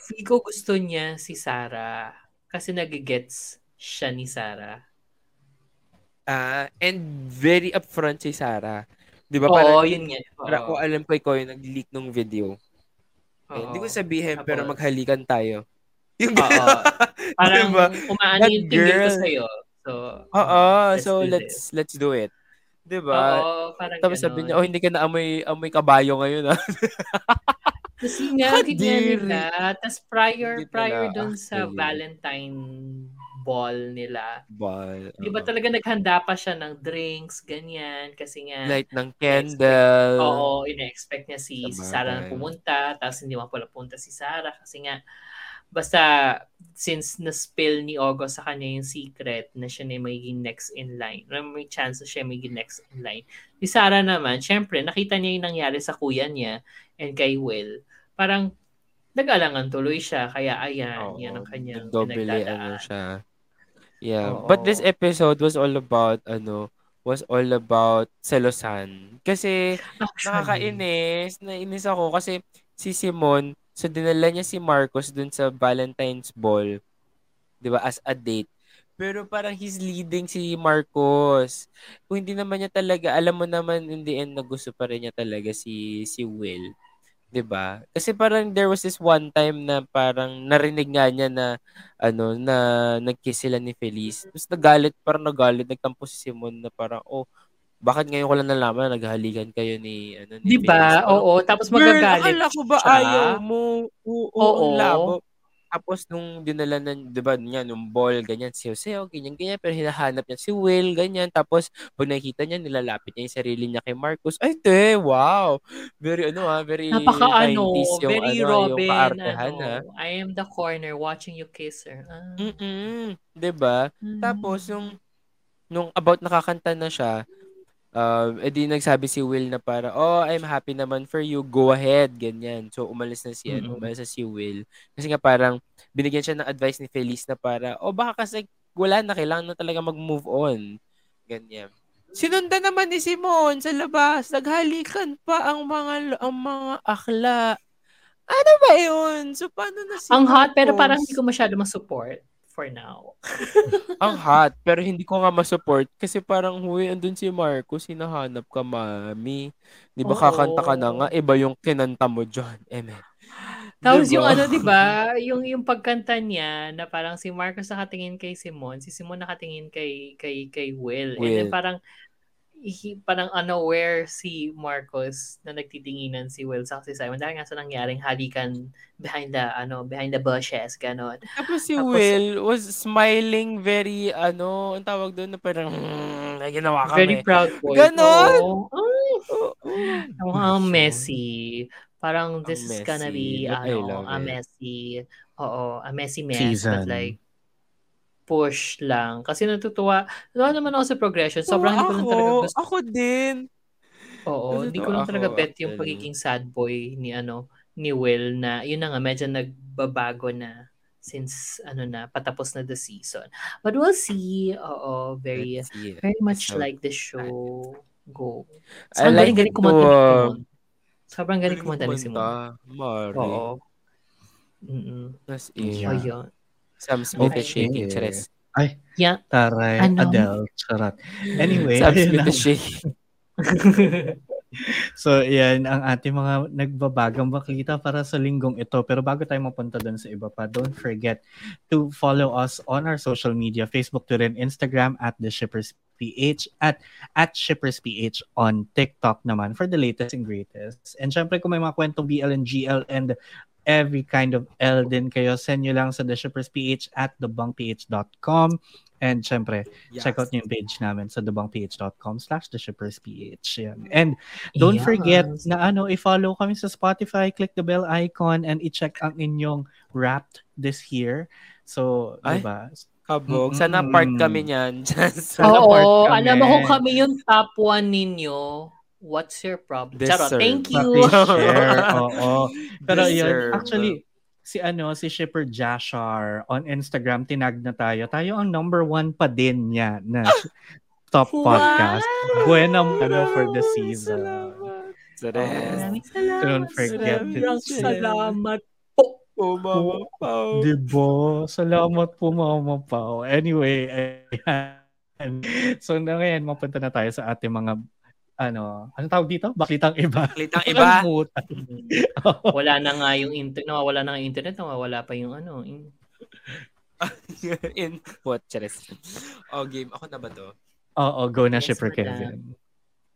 feel ko gusto niya si Sarah kasi nagigets siya ni Sarah. Ah, and very upfront si Sarah. 'Di ba? Oo, Parang yun nga. Para Oo. kung alam ko ikaw yung nag-leak ng video. Eh. Hindi ko sabihin, pero Tapos- maghalikan tayo. [laughs] Yung Oo. [laughs] Parang Diba? umaano That yung tingin ko girl. sa'yo. So, Oo, let's so do let's let's do it. 'Di ba? Oo, parang Tapos sabi niya, oh, hindi ka na amoy, amoy kabayo ngayon, ah. [laughs] Kasi nga, Kadiri. ganyan nila. Tapos prior, Hindi prior dun sa actually. Valentine ball nila, Ball. di ba talaga naghanda pa siya ng drinks, ganyan, kasi nga, Light ng candle. oo, ina-expect niya si, si. Sarah na pumunta, tapos hindi mo pala punta si Sarah, kasi nga, basta, since na-spill ni August sa kanya yung secret na siya na yung magiging next in line, na may chance na siya magiging next in line. Si Sarah naman, syempre, nakita niya yung nangyari sa kuya niya and kay Will. Parang, nag-alangan tuloy siya, kaya ayan, Oo, yan ang kanyang Double ano pinagdadaan. siya. Yeah. But this episode was all about, ano, was all about selosan. Kasi, Actually, nakakainis. Nainis ako kasi si Simon, so dinala niya si Marcos dun sa Valentine's Ball, 'di ba, as a date. Pero parang he's leading si Marcos. Kung hindi naman niya talaga, alam mo naman in the end na gusto pa rin niya talaga si si Will. 'Di ba? Kasi parang there was this one time na parang narinig nga niya na ano na nagkiss sila ni Felice. Tapos nagalit, parang nagalit, nagtampo si Simon na parang oh, bakit ngayon ko lang nalaman na naghahalikan kayo ni ano ni Di ba? Oo. Tapos Girl, magagalit akala ko ba siya. ayaw mo? Oo, Oo. ang labo. Tapos nung dinala na, di ba, niya, nung ball, ganyan, sayo-sayo, ganyan, ganyan, pero hinahanap niya si Will, ganyan. Tapos, pag nakikita niya, nilalapit niya yung sarili niya kay Marcos. Ay, te, wow! Very, ano ha, very Napaka ano, 90s yung, very ano, Robin, yung kaartehan ano, ha. I am the corner watching you kiss her. Ah. Mm-mm, di ba? Mm. Tapos, yung, nung about nakakanta na siya, Um, edi nagsabi si Will na para, oh, I'm happy naman for you, go ahead, ganyan. So, umalis na si, ano, Mm. umalis na si Will. Kasi nga parang, binigyan siya ng advice ni Felice na para, oh, baka kasi wala na, kailangan na talaga mag-move on. Ganyan. Sinundan naman ni Simon sa labas. Naghalikan pa ang mga ang mga akla. Ano ba yun? So, paano na si Ang hot, pero parang hindi ko masyado ma-support for now. [laughs] ang hot, pero hindi ko nga ma-support kasi parang, huy, andun si Marcos, hinahanap ka, mami. Di ba Oo. kakanta ka na nga, iba yung kinanta mo dyan. Amen. Tapos yung Diba? ano, 'di ba? [laughs] Yung yung pagkanta niya na parang si Marcos nakatingin kay Simon, si Simon nakatingin kay kay kay Will. And then Will. parang he, parang unaware si Marcos na nagtitinginan si Will sa si Simon dahil nga sa nangyaring halikan behind the ano behind the bushes ganon. Tapos si Tapos- Will was smiling very, ano, ang tawag doon na parang, may ginawa kami. Very proud boy. Ganon! Oo. Ay, Oo. ang messy. Parang this is gonna be ano, a messy. Oo, a messy mess Season. but like push lang. Kasi natutuwa. Natutuwa naman ako sa progression. Sobrang hindi ko lang talaga gusto. ako din. Oo, hindi ko lang talaga bet yung pagiging sad boy ni ano ni Will na yun na nga medyo nagbabago na since ano na patapos na the season. But we'll see. Oo, very see. very much So, like the show go. Sobrang like galing kumanta ni uh, Simon. Sobrang galing kumanta ni Simon. Mari. Oo. Mm-mm. As in, Yeah. Ayun. Sam Smith is Okay. shaking. Chares. Ay, Yeah. taray, Ano? Adele, charot. Anyway, Sam Smith is shaking. So, yan ang ating mga nagbabagang baklita para sa linggong ito. Pero bago tayo mapunta doon sa iba pa, don't forget to follow us on our social media, Facebook, Twitter, and Instagram at The Shippers PH at at Shippers PH on TikTok naman for the latest and greatest. And syempre kung may mga kwentong BL and GL and every kind of L din kayo, send nyo lang sa The Shippers PH at thebangph.com. And syempre, Yes. check out yung page namin sa thebangph.com slash theshippersph. Yan. And Don't Yes. forget na ano, i-follow kami sa Spotify, click the bell icon, and i-check ang inyong Wrapped this year. So, Ay. di ba? Kabog. Sana part kami niyan. [laughs] Sana part Oo, kami. alam mo kung kami yung top one ninyo, what's your problem? Charot, thank you. Pakishare. [laughs] Oo. Pero yun, actually, si ano, si Shipper Jashar on Instagram, tinag na tayo. Tayo ang number one pa din niya na top Wow! podcast. Buena ano for the season. Salamat. Salamat. Don't forget to Sobrang share. salamat po. Oh, Mama Pao. Diba? Salamat po, Mama Pao. Anyway, ayan. [laughs] So, na ngayon, mapunta na tayo sa ating mga ano, ano tawag dito? Baklitang iba. Baklitang [laughs] iba. [laughs] Wala na nga yung internet, nawawala na nga yung internet, nawawala pa yung ano. in- Input. Chares. Oh, game. Ako na ba to? Oo, go na, Yes, Shipper madam. Kevin.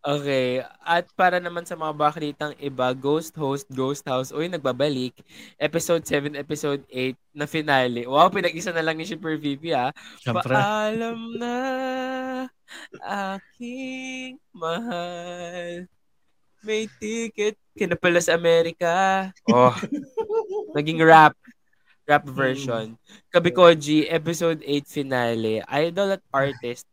Okay. At para naman sa mga baklitang iba, Ghost Host, Ghost House, uy, nagbabalik. Episode 7, Episode 8 na finale. Wow, pinag-isa na lang ni Shipper VP, ah. Siyempre. Paalam na aking mahal. May ticket ka na pala sa Amerika. Oh, [laughs] naging rap. Rap version. Kabikoji, episode 8 finale. Idol at artist.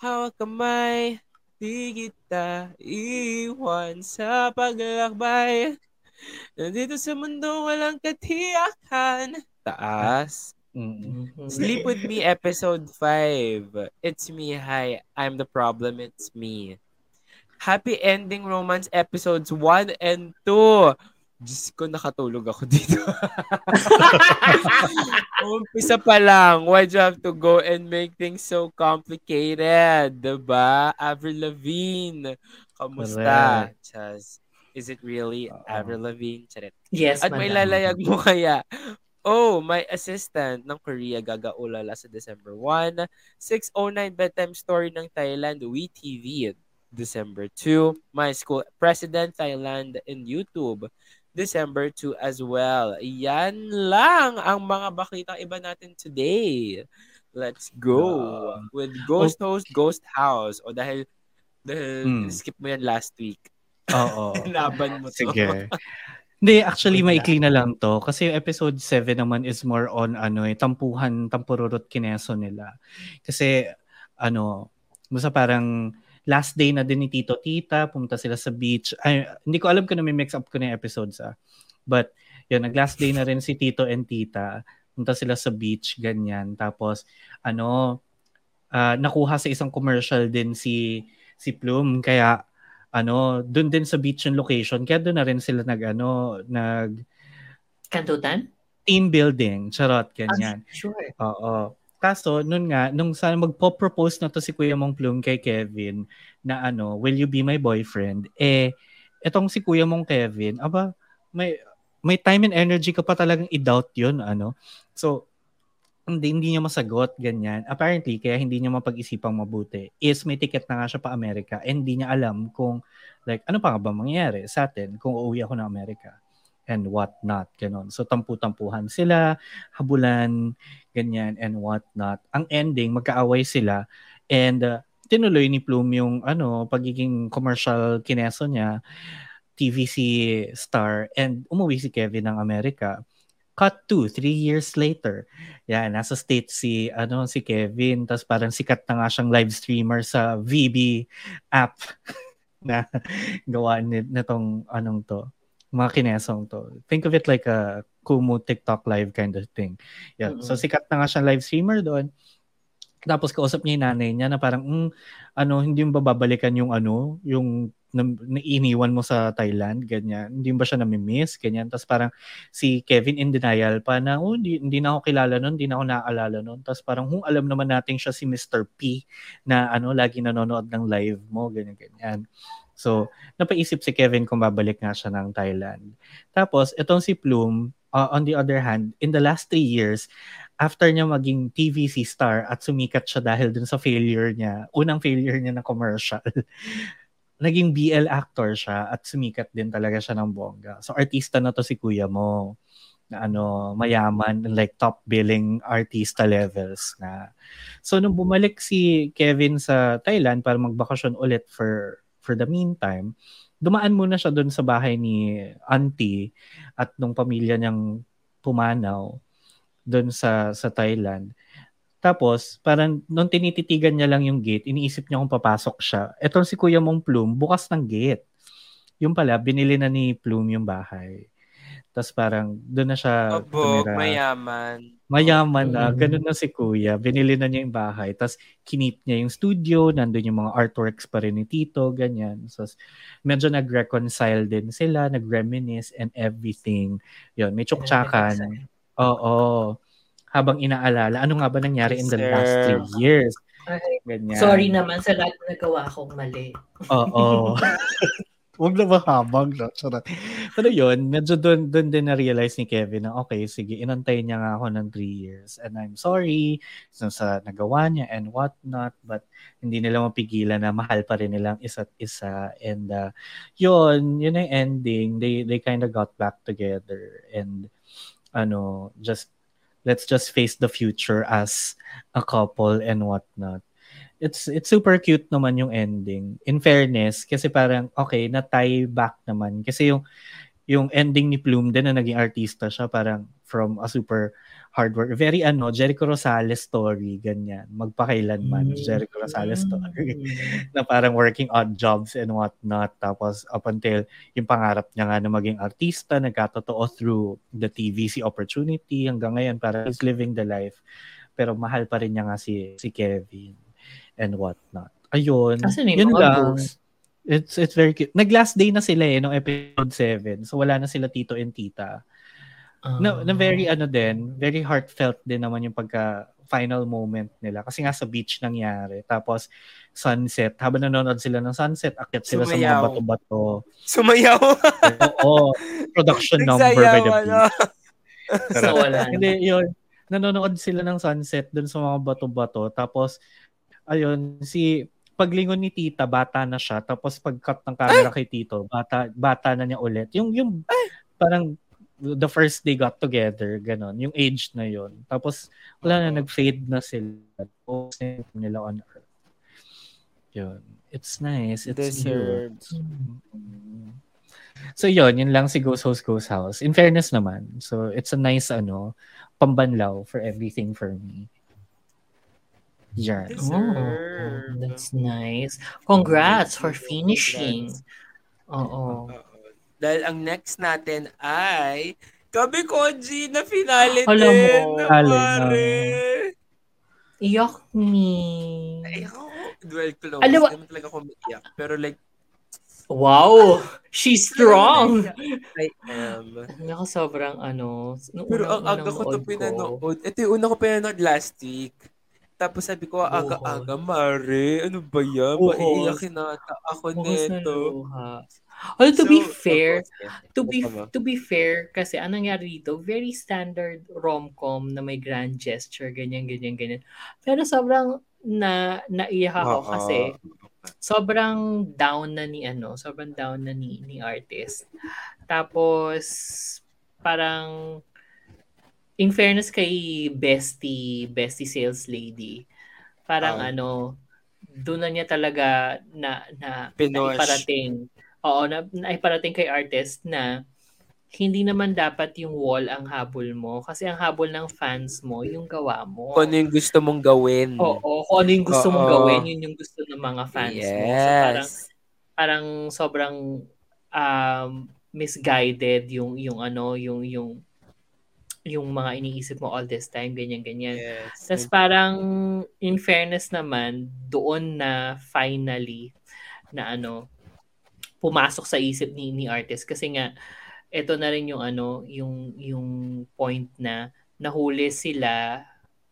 Hawak kamay. Di kita iwan sa paglalakbay. Nandito sa mundo walang katiyakan. Taas. Mm. Sleep with me episode 5. It's me, hi. I'm the problem, it's me. Happy ending romance episodes 1 and 2. Diyos ko, nakatulog ako [laughs] dito. Umpisa pa lang. Why'd you have to go and make things so complicated? Diba? Avril Lavigne. Kamusta? Chas, is it really Oo. Avril Lavigne? Charet. Yes, At may madam. lalayag mo kaya. Oh, my assistant ng Korea gagaulala sa December 1. 609 bedtime story ng Thailand, WeTV. December 2. My school president Thailand in YouTube. December 2 as well. Yan lang ang mga baklitang iba natin today. Let's go Yeah. with Ghost Host, Ghost House. O dahil dahil Hmm. skip mo yan last week. Oo. [laughs] Laban mo to. Sige. [laughs] Hindi, actually, maikli na lang to. Kasi episode 7 naman is more on ano eh, tampuhan, tampururot kineso nila. Kasi, ano, basta parang last day na din ni Tito Tita, pumunta sila sa beach. Ay, hindi ko alam kung may mix up ko na yung episodes ah. But, yun, nag-last day na rin si Tito and Tita. Pumunta sila sa beach, ganyan. Tapos, ano, uh, nakuha sa isang commercial din si si Plume. Kaya, ano, doon din sa beach yung location. Kaya doon na rin sila nag, ano, nag... Kantutan? Team building. Charot, ganyan. Ah, sure. Oo. Kaso, nun nga, nung sa magpo-propose na to si Kuya Mong Plume kay Kevin na ano, will you be my boyfriend? Eh, etong si Kuya Mong Kevin, aba, may may time and energy ka pa talagang i-doubt yun, ano. So, hindi, hindi niya masagot, ganyan. Apparently, kaya hindi niya mapag-isipang mabuti is may ticket na nga siya pa Amerika and hindi niya alam kung, like, ano pa nga ba mangyayari sa atin kung uuwi ako ng Amerika and what not, ganon. So, tampu-tampuhan sila, habulan, ganyan, and what not. Ang ending, magkaaway sila, and uh, tinuloy ni Plume yung ano, pagiging commercial kineso niya, TVC star, and umuwi si Kevin ng Amerika. Cut to, three years later. Yan, nasa state si, ano, si Kevin, tapos parang sikat na nga siyang live streamer sa VB app [laughs] na gawa nitong anong to, mga kinesong to. Think of it like a Kumu TikTok live kind of thing. Yeah. Mm-hmm. So sikat na nga siya live streamer doon. Tapos kausap niya yung nanay niya na parang, mm, ano, hindi yung bababalikan yung ano, yung na, na iniwan mo sa Thailand, ganyan. Hindi ba siya nami-miss, ganyan. Tapos parang si Kevin in denial pa na, oh, hindi, hindi na ako kilala noon, hindi na ako naaalala noon. Tapos parang, kung alam naman natin siya si Mr. P na ano, lagi nanonood ng live mo, ganyan, ganyan. So, napaisip si Kevin kung babalik nga siya ng Thailand. Tapos, itong si Plume, uh, on the other hand, in the last three years, after niya maging TVC star at sumikat siya dahil dun sa failure niya, unang failure niya na commercial, [laughs] naging BL actor siya at sumikat din talaga siya ng bongga. So artista na to si kuya mo na ano, mayaman, like top billing artista levels na. So nung bumalik si Kevin sa Thailand para magbakasyon ulit for for the meantime, dumaan muna siya doon sa bahay ni auntie at nung pamilya niyang pumanaw doon sa sa Thailand. Tapos, parang nung tinititigan niya lang yung gate, iniisip niya kung papasok siya. Etong si Kuya mong Plume, bukas ng gate. Yung pala, binili na ni Plume yung bahay. Tapos parang doon na siya Obo, mayaman. Mayaman na. Ganun na si Kuya. Binili na niya yung bahay. Tapos kinip niya yung studio. Nandun yung mga artworks pa rin ni Tito. Ganyan. So, medyo nag-reconcile din sila. Nag-reminisce and everything. Yun, may tsuktsakan. Oo. Habang inaalala, ano nga ba nangyari in the last three years? Ganyan. Sorry naman sa lahat na nagawa kong mali. Oo. [laughs] Huwag na mahabang, no? Charot. Pero yun, medyo doon, doon din na-realize ni Kevin na, okay, sige, inantay niya nga ako ng three years. And I'm sorry so, sa nagawa niya and what not. But hindi nila mapigilan na mahal pa rin nilang isa't isa. And uh, yun, yun ang ending. They, they kind of got back together. And ano, just, let's just face the future as a couple and what not it's it's super cute naman yung ending. In fairness, kasi parang okay, na tie back naman kasi yung yung ending ni Plume din na naging artista siya parang from a super hard work. Very ano, Jericho Rosales story, ganyan. Magpakailanman, mm-hmm. Jericho Rosales story. [laughs] na parang working odd jobs and what not. Tapos up until yung pangarap niya nga na maging artista, nagkatotoo through the TVC opportunity. Hanggang ngayon, parang he's living the life. Pero mahal pa rin niya nga si, si Kevin and what not. Ayun. Kasi yun lang. Books. It's it's very cute. Nag-last day na sila eh, no episode 7. So wala na sila tito and tita. Uh, na, na very ano din, very heartfelt din naman yung pagka final moment nila. Kasi nga sa beach nangyari. Tapos sunset. Habang nanonood sila ng sunset, akit sila Sumayaw. sa mga bato-bato. Sumayaw. Oo. Production [laughs] number by the ano? beach. [laughs] so wala. Hindi, yun. Nanonood sila ng sunset dun sa mga bato-bato. Tapos ayun, si paglingon ni tita, bata na siya. Tapos pag-cut ng camera Ay! kay tito, bata, bata na niya ulit. Yung, yung Ay! parang the first they got together, ganon. Yung age na yon Tapos wala na, nag-fade na sila. Post nila on Earth. Yun. It's nice. It's Deserved. cute. So yun, yun lang si Ghost Host Ghost House. In fairness naman. So it's a nice ano, pambanlaw for everything for me. Yes. Oh, Deserve. that's nice. Congrats for finishing. Oo. Dahil ang next natin ay Gabi Koji na finale Alam mo. din. Finale na. pare. Iyak me. Ay, ako. Well, close. Alam mo- naman talaga ako umiiyak. Pero like, Wow! She's strong! I am. Nako, sobrang ano. Nung Pero ang aga ko to pinanood. Ito yung una ko pinanood last week. Tapos sabi ko, aga-aga, Mare, ano ba yan? Maiiyakin na ata ako luha. Although to be So, fair, tapos, to be to be fair kasi anong nangyari dito very standard rom-com na may grand gesture ganyan ganyan ganyan pero sobrang na naiyak ako Oo. kasi sobrang down na ni ano sobrang down na ni ni artist tapos parang in fairness kay bestie bestie sales lady parang Ah. ano doon na niya talaga na na Pinush. naiparating oo na naiparating kay artist na hindi naman dapat yung wall ang habol mo kasi ang habol ng fans mo yung gawa mo. Kung ano yung gusto mong gawin. Oo, kung ano yung gusto mong Oo. gawin, yun yung gusto ng mga fans mo. So parang Yes. parang sobrang um, misguided yung yung ano, yung yung yung mga iniisip mo all this time, ganyan ganyan. Yes. Tapos parang in fairness naman, doon na finally na ano pumasok sa isip ni ni artist kasi nga ito na rin yung ano, yung yung point na nahuli sila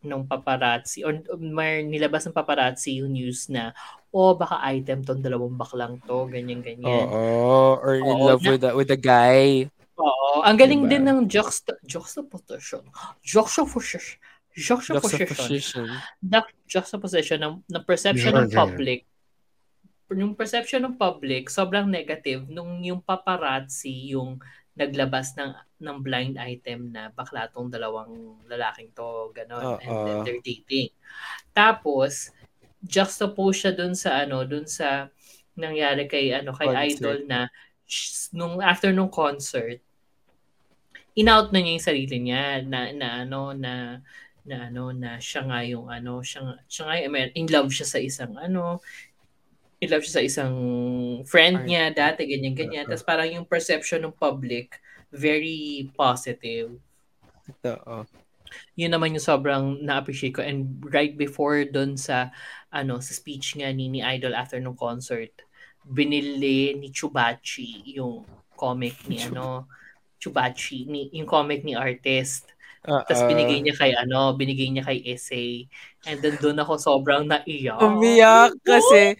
nung paparazzi or may nilabas ng paparazzi yung news na oh baka item tong dalawang baklang to ganyan ganyan. Oo. Or in Oo, love na- with the, with the guy. Ang galing Diba? din ng juxta, juxtaposition. Juxtaposition. Juxtaposition. Juxtaposition. Ng, ng perception ng Yeah. public yung perception ng public sobrang negative nung yung paparazzi yung naglabas ng ng blind item na bakla tong dalawang lalaking to ganon and then they're dating. Tapos juxtapose siya dun sa ano dun sa nangyari kay ano kay Concert. idol na sh- nung after nung concert in-out na niya yung sarili niya na na ano na na ano na siya nga yung ano siya siya nga yung, in love siya sa isang ano in love siya sa isang friend niya dati ganyan ganyan. Tapos parang yung perception ng public very positive. Oo. yun naman yung sobrang na-appreciate ko. And right before dun sa ano sa speech nga ni, ni Idol after nung concert binili ni Chubachi yung comic ni ano Chubachi ni yung comic ni artist tapos Oo. binigay niya kay ano binigay niya kay essay and then doon ako sobrang naiyak Umiyak kasi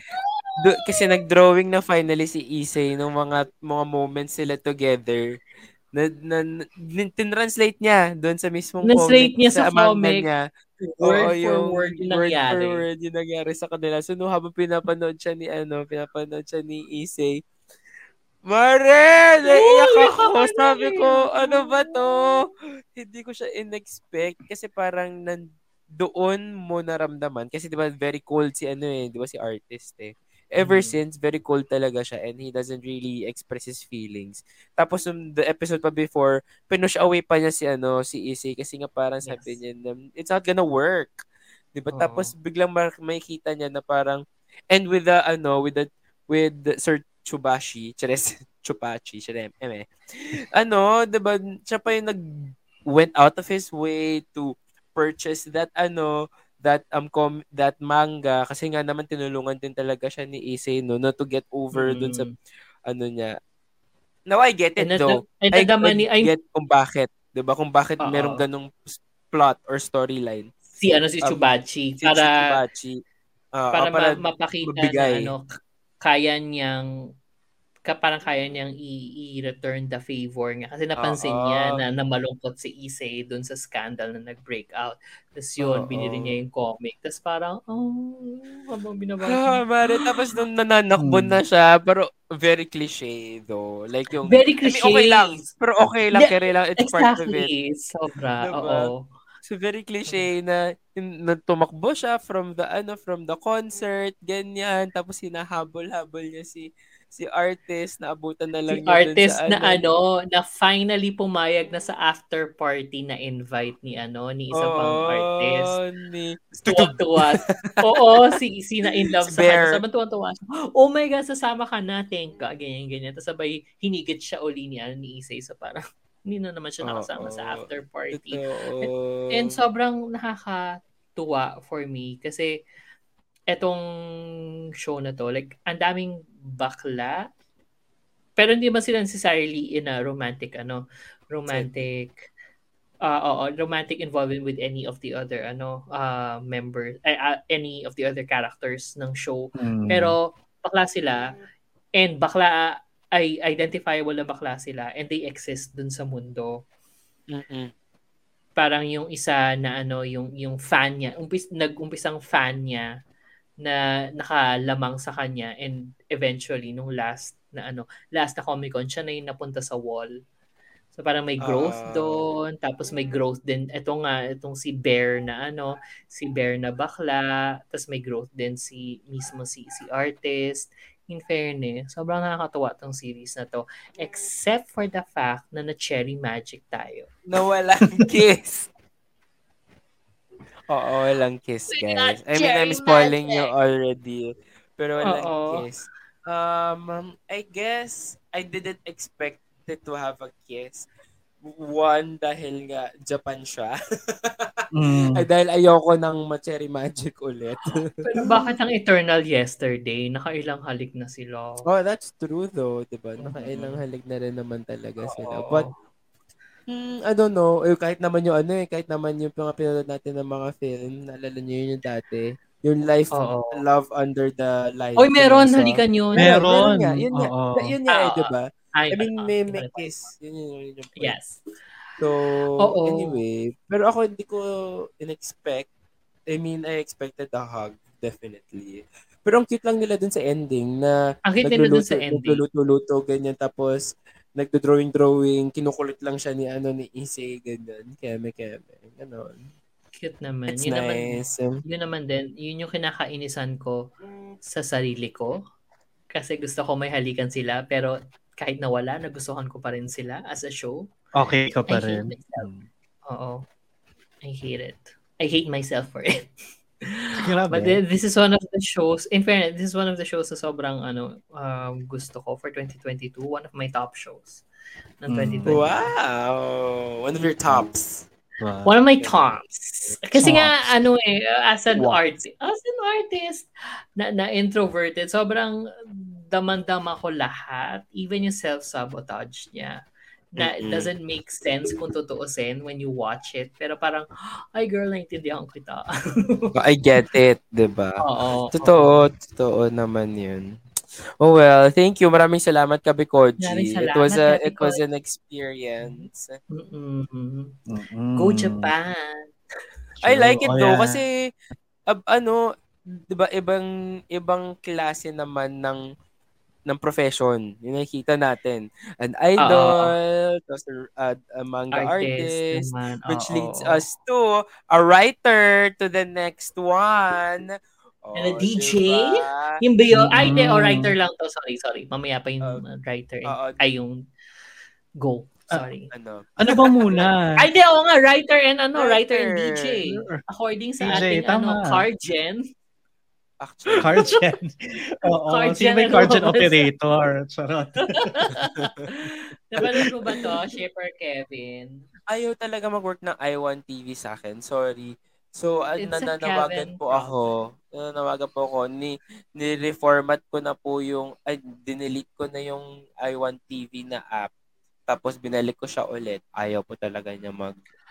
do, kasi nag-drawing na finally si Isay nung mga mga moments sila together. Na, na, na tinranslate niya doon sa mismong Translate comic niya sa manga comic. niya. word Oo, for yung word yung word nangyari for word yung nangyari sa kanila. So, no, habang pinapanood siya ni, ano, pinapanood siya ni Isay, Mare! Naiyak ako! Sabi ko, ano ba to? Hindi ko siya in-expect kasi parang nan doon mo naramdaman kasi 'di ba very cold si ano eh, 'di ba si artist eh. Ever Mhm. since very cold talaga siya and he doesn't really express his feelings. Tapos nung the episode pa before, pinush away pa niya si ano si Issei kasi nga parang sabi Yes. niya na it's not gonna work. 'Di ba? Oo. Tapos biglang makikita niya na parang and with the ano with the with the, Sir Chubashi, Cheres [laughs] Chupachi, Chere, eme. Ano, 'di ba? Siya pa yung nag went out of his way to purchase that ano that um com that manga kasi nga naman tinulungan din talaga siya ni Issei no, no to get over dun sa Mm. ano niya. Now I get it And though. and I nadama ni ay get kung bakit, 'di ba? Kung bakit Oo. merong ganung plot or storyline si ano si um, Chubachi si para Chubachi. Ah, para, para ma- mapakita mabigay. na ano kaya niyang ka, parang kaya niyang i-return the favor niya kasi napansin Oo. niya na, na malungkot si Issei doon sa scandal na nag-break out. Tapos yun, Oo. binili niya yung comic. Tapos parang, oh, habang binabasa. Ah, Mare, tapos nung nananakbon Hmm. na siya, pero very cliche though. Like yung, Very I mean, cliche. okay lang. Pero okay lang, Hindi, kaya lang, it's part of it. Exactly. Sobra. Diba? Oo. [laughs] Very cliche na, yung- na tumakbo siya from the ano from the concert, ganyan, tapos hinahabol-habol niya si si artist na abutan na lang Si artist sa na ano, na finally pumayag na sa after party na invite ni ano, ni isang pang artist. Ni... Tuwa-tuwa. [laughs] Oo, si, si na in love Si sa kanya. Sabi tuwa-tuwa siya. Oh my God, sasama ka natin ka. Ganyan, ganyan. Tapos sabay, hinigit siya uli ni, ano, ni Isay. So parang, hindi na naman siya nakasama Oo. sa after party. Totoo. And sobrang nakakatuwa for me kasi etong show na to, like, ang daming bakla. Pero hindi man sila necessarily in a romantic, ano, romantic, uh, oo, romantic involvement with any of the other, ano, uh, members, eh, uh, any of the other characters ng show. Mm. Pero, bakla sila, and bakla, ay identifiable na bakla sila, and they exist dun sa mundo Mm-mm. parang yung isa na ano yung yung fan niya umpis nag-umpisang fan niya na nakalamang sa kanya and eventually nung last na ano last na Comic Con siya na yung napunta sa wall so parang may growth Ah. doon tapos may growth din eto nga itong si Bear na ano si Bear na bakla tapos may growth din si mismo si si artist in fairness sobrang nakakatuwa tong series na to except for the fact na na cherry magic tayo Na walang [laughs] kiss. Oo, walang kiss, guys. I mean, I'm spoiling you magic. already. Pero walang Oo. kiss. Um, I guess I didn't expect it to have a kiss. One, dahil nga Japan siya. [laughs] Mm. Ay, dahil ayoko ng ma-cherry magic ulit. [laughs] Pero [laughs] bakit ang Eternal Yesterday? Nakailang halik na sila. oh, that's true though, 'di ba? Nakailang halik na rin naman talaga sila. Oo. But Hmm, I don't know. Eh, kahit naman yung ano eh, kahit naman yung mga pinanood natin ng mga film, naalala niyo yun yung dati. Yung Life, Oo. Love Under the Light. Oy, meron, Teresa. halikan yun. Meron. nga. Yun nga. Yun nga eh, Ah, di ba? Ay, I mean, may, may kiss. Yun yun, yun yung point. Yes. So, Oo. anyway. Pero ako hindi ko in-expect. I mean, I expected a hug. Definitely. Pero ang cute lang nila dun sa ending na Ang cute nila dun sa ending. Nagluluto-luto, ganyan. Tapos, nagdo-drawing-drawing, kinukulit lang siya ni ano ni Issei, ganyan. Keme-keme. Ganon. Cute naman. It's yun naman, nice. yun naman din, yun yung kinakainisan ko sa sarili ko. Kasi gusto ko may halikan sila, pero kahit nawala, nagustuhan ko pa rin sila as a show. Okay ka pa I hate rin. myself. Mm. Oo. I hate it. I hate myself for it. [laughs] Grabe. But then, this is one of the shows, in fairness, this is one of the shows na sobrang ano, um, gusto ko for 2022. One of my top shows ng Mm. 2022. Wow! One of your tops. Wow. One of my tops. Kasi nga, Tops. ano eh, as an What? artist, as an artist na, na introverted, sobrang daman-dama ko lahat. Even yung self-sabotage niya. Na it Mm-mm. doesn't make sense kung tutuusin when you watch it. Pero parang, [gasps] ay girl, naintindihan kita. [laughs] I get it, di ba? Oo. Totoo, totoo naman yun. Oh well, thank you. Maraming salamat Kabikoji. Maraming It was a it was an experience. Mm-mm. Mm-mm. Go Japan. I like it Oh, though yeah. kasi ab- ano, 'di ba ibang ibang klase naman ng ng profession. Yung nakikita natin. An idol, tapos uh, a manga artist, naman. which leads us to a writer to the next one. And a Oh, DJ? diba? Yung bio, ay, hindi, o Mm. writer lang to. Sorry, sorry. Mamaya pa yung Uh, uh, writer. oo. ay, yung go. Sorry. Ano? Ano ba muna? [laughs] ay, di, oo nga, writer and ano, writer, and Writer. DJ. According sa DJ, ating tama. ano, Cargen. Actually, Cargen. [laughs] Oo, Cargen, sino ba yung ano Cargen ba? operator? Charot. [laughs] Napanood mo ba to, Shipper Kevin? ayaw talaga mag-work ng i1 TV sa akin. Sorry. So, uh, nananawagan po ako. Nananawagan po ako. Ni, ni-reformat ko na po yung, ay, dinelete ko na yung i1 TV na app. Tapos binalik ko siya ulit. Ayaw po talaga niya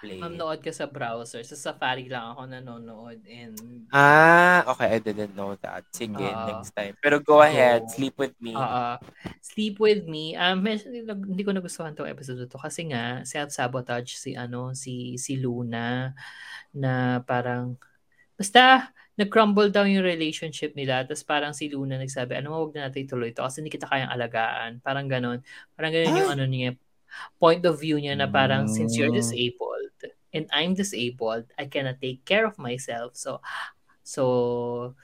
mag-play. Manood ka sa browser. Sa Safari lang ako nanonood. And, Ah, okay. I didn't know that. Sige, Oo. next time. Pero go ahead. So, Sleep with me. uh, Sleep With Me. Um, hindi ko nagustuhan tong episode to kasi nga self-sabotage si ano si si Luna na parang basta nag-crumble down yung relationship nila tapos parang si Luna nagsabi ano wag na natin ituloy to kasi hindi kita kayang alagaan parang ganon parang ganon yung Ay! ano niya point of view niya na parang since you're Mm. disabled and I'm disabled I cannot take care of myself so so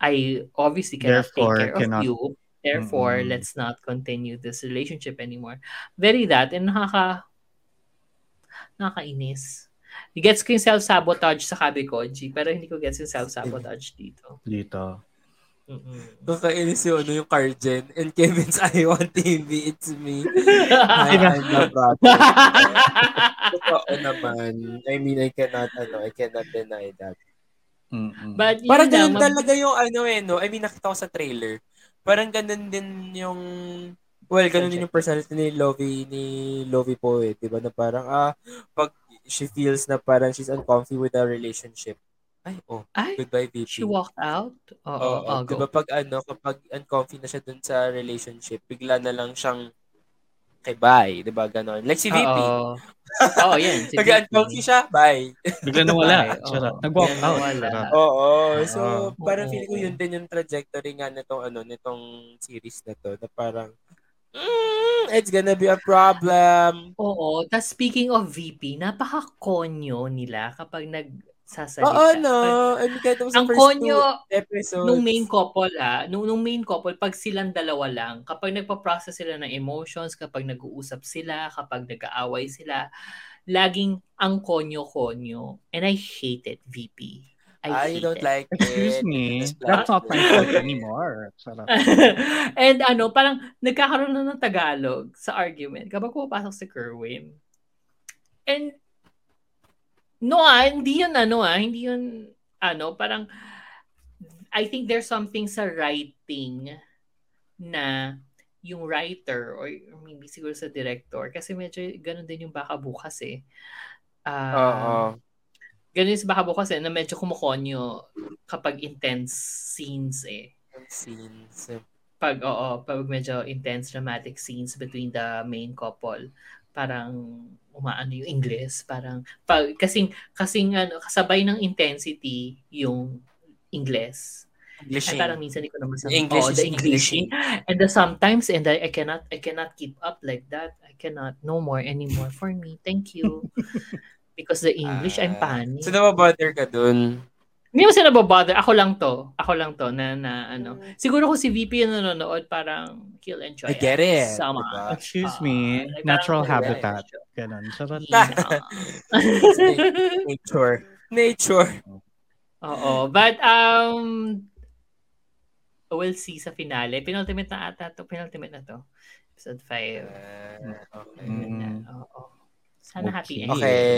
I obviously cannot take Therefore, care cannot- of you Therefore, Mm-mm. let's not continue this relationship anymore. Very that, and nakaka, nakakainis. Gets ko yung self-sabotage sa Kabikoji, pero hindi ko gets yung self-sabotage dito. Dito. Mm-mm. Kakainis yung ano yung Cargen and Kevin's [laughs] I want TV, it's me. [laughs] I, I'm the problem. Totoo naman. I mean, I cannot, ano, I cannot deny that. Mm-mm. But yun Parang ganun mag- talaga yung ano eh, no? I mean, nakita ko sa trailer. Parang ganun din yung, well, ganun din yung personality ni Lovie, ni Lovie po eh. Diba? Na parang, ah, pag she feels na parang she's uncomfy with the relationship. Ay, oh, Ay, goodbye VP. she walked out? Oo, Oo, oh, di ba pag ano, kapag uncomfy na siya dun sa relationship, bigla na lang siyang kay bye, di ba ganon? Like si VP. Oo. Oo, yan. Si [laughs] Pag uncomfy siya, bye. Bigla na wala. Nag-walk out. Oo. So, Oo. parang Oo. feeling ko yun din yung trajectory nga nitong ano, nitong series na to, na parang mm, it's gonna be a problem. Oo. Tapos speaking of VP, napaka-konyo nila kapag nagsasalita. Oo, no. I mean, kahit Ang first konyo two episodes. nung main couple ha, nung, nung main couple, pag silang dalawa lang, kapag nagpa-process sila ng emotions, kapag nag-uusap sila, kapag nag-aaway sila, laging ang konyo-konyo. And I hate it, VP. I I hate don't it. like Excuse it. me. It's That's not my fault anymore. [laughs] And ano, parang nagkakaroon na ng Tagalog sa argument kapag pumapasok si Kerwin. And no ah, hindi yun ano ah, hindi yun ano, parang I think there's something sa writing na yung writer or maybe siguro sa director kasi medyo ganun din yung baka bukas eh. Ah, Oo. ganun yung sa baka bukas eh, na medyo kumukonyo kapag intense scenes eh Scenes. pag oo, pag medyo intense dramatic scenes between the main couple, parang umaano yung English, parang pag kasing kasing ano kasabay ng intensity yung English. English. Parang minsan hindi ko naman The English oh, the Englishing. And the sometimes and I, I cannot I cannot keep up like that. I cannot no more anymore for me. Thank you. [laughs] Because the English I'm Ah. panic. So, nababother ka dun? Hindi mo sila nababother. Ako lang to. Ako lang to na, na ano. Siguro kung si VP yung nanonood, parang he'll enjoy I get it, Sama. diba? Excuse Ah, me. like, Natural habitat. Ganon. Charot. Yeah. Nature. Nature. Oo. But, um, we'll see sa finale. Penultimate na ata to. Penultimate na to. Episode 5. Ah, okay. Mm. Oo. Sana happy Okay. ending. Okay.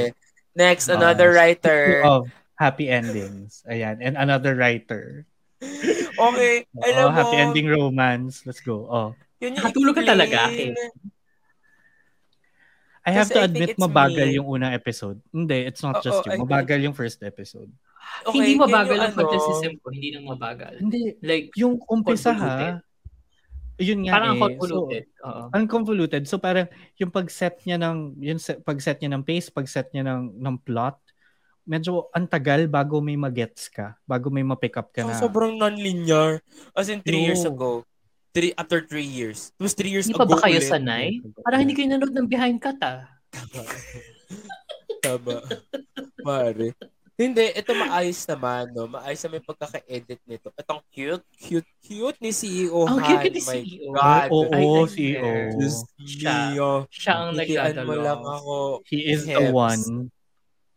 Next, another Uh, writer. Of happy endings. Ayan. And another writer. Okay. Alam Oh, mo, happy ending romance. Let's go. Oh. yun yung Nakatulog ka talaga, eh. I have to I admit, mabagal me. yung unang episode. Hindi, it's not Oo, just I you. think- Mabagal yung first episode. Okay, hindi mabagal yung ang ano, fantasy ko. Hindi nang mabagal. Hindi. Like, Yung umpisa ha. Yun nga parang eh. convoluted. Oo. So, ang convoluted. So parang yung pag-set niya ng yung se- pag-set niya ng pace, pag-set niya ng ng plot, medyo ang tagal bago may magets ka, bago may ma-pick up ka so, na. sobrang non-linear. As in, three No. years ago. Three, after three years. It was three years Hindi pa ago ba kayo ulit. sanay? Parang hindi kayo nanood ng behind cut ah. Tama. [laughs] Pare. Hindi, ito maayos naman, no? Maayos na may pagkaka-edit nito. Itong cute, cute, cute ni CEO Ang Han. cute ni My CEO. God. Oo, I like CEO. Diyos Siya. Siya ang Ngitian mo lang ako. He is the Hips.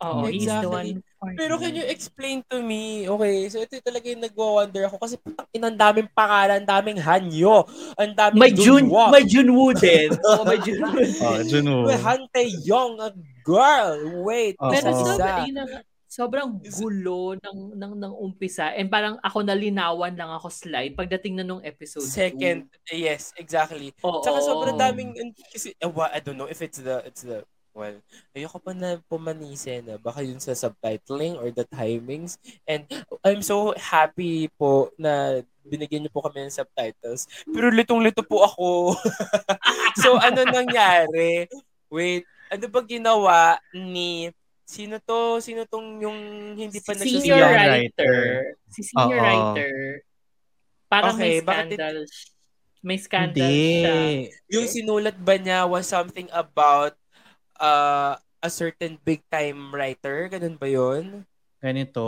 One. Oo, he's the Exactly. one Pero can you explain to me? Okay, so ito talaga yung nagwa-wonder ako kasi putang ina, ang daming pangalan, ang daming hanyo, ang daming May Jun, Dunwa. may Junwoo din. [laughs] Oo, may Junwoo. Oh, [laughs] Juno. May Hante Young, a girl. Wait, Oo. Pero Oo. sobrang, gulo ng, ng, ng umpisa. And parang ako nalinawan lang ako slide pagdating na nung episode second, yes, exactly. two. Oo. Tsaka sobrang daming, kasi, eh, I don't know if it's the, it's the, well, ayoko pa na pumanise na baka yun sa subtitling or the timings. And I'm so happy po na binigyan niyo po kami ng subtitles. Pero litong-lito po ako. [laughs] so, ano nangyari? Wait, ano ba ginawa ni Sino to? Sino tong yung hindi pa si Si senior writer, writer. si senior Oo. writer, parang may Okay, bakit it- scandal, may scandal Hindi. siya. Yung sinulat ba niya was something about uh, a certain big time writer? Ganun ba yun? ganito.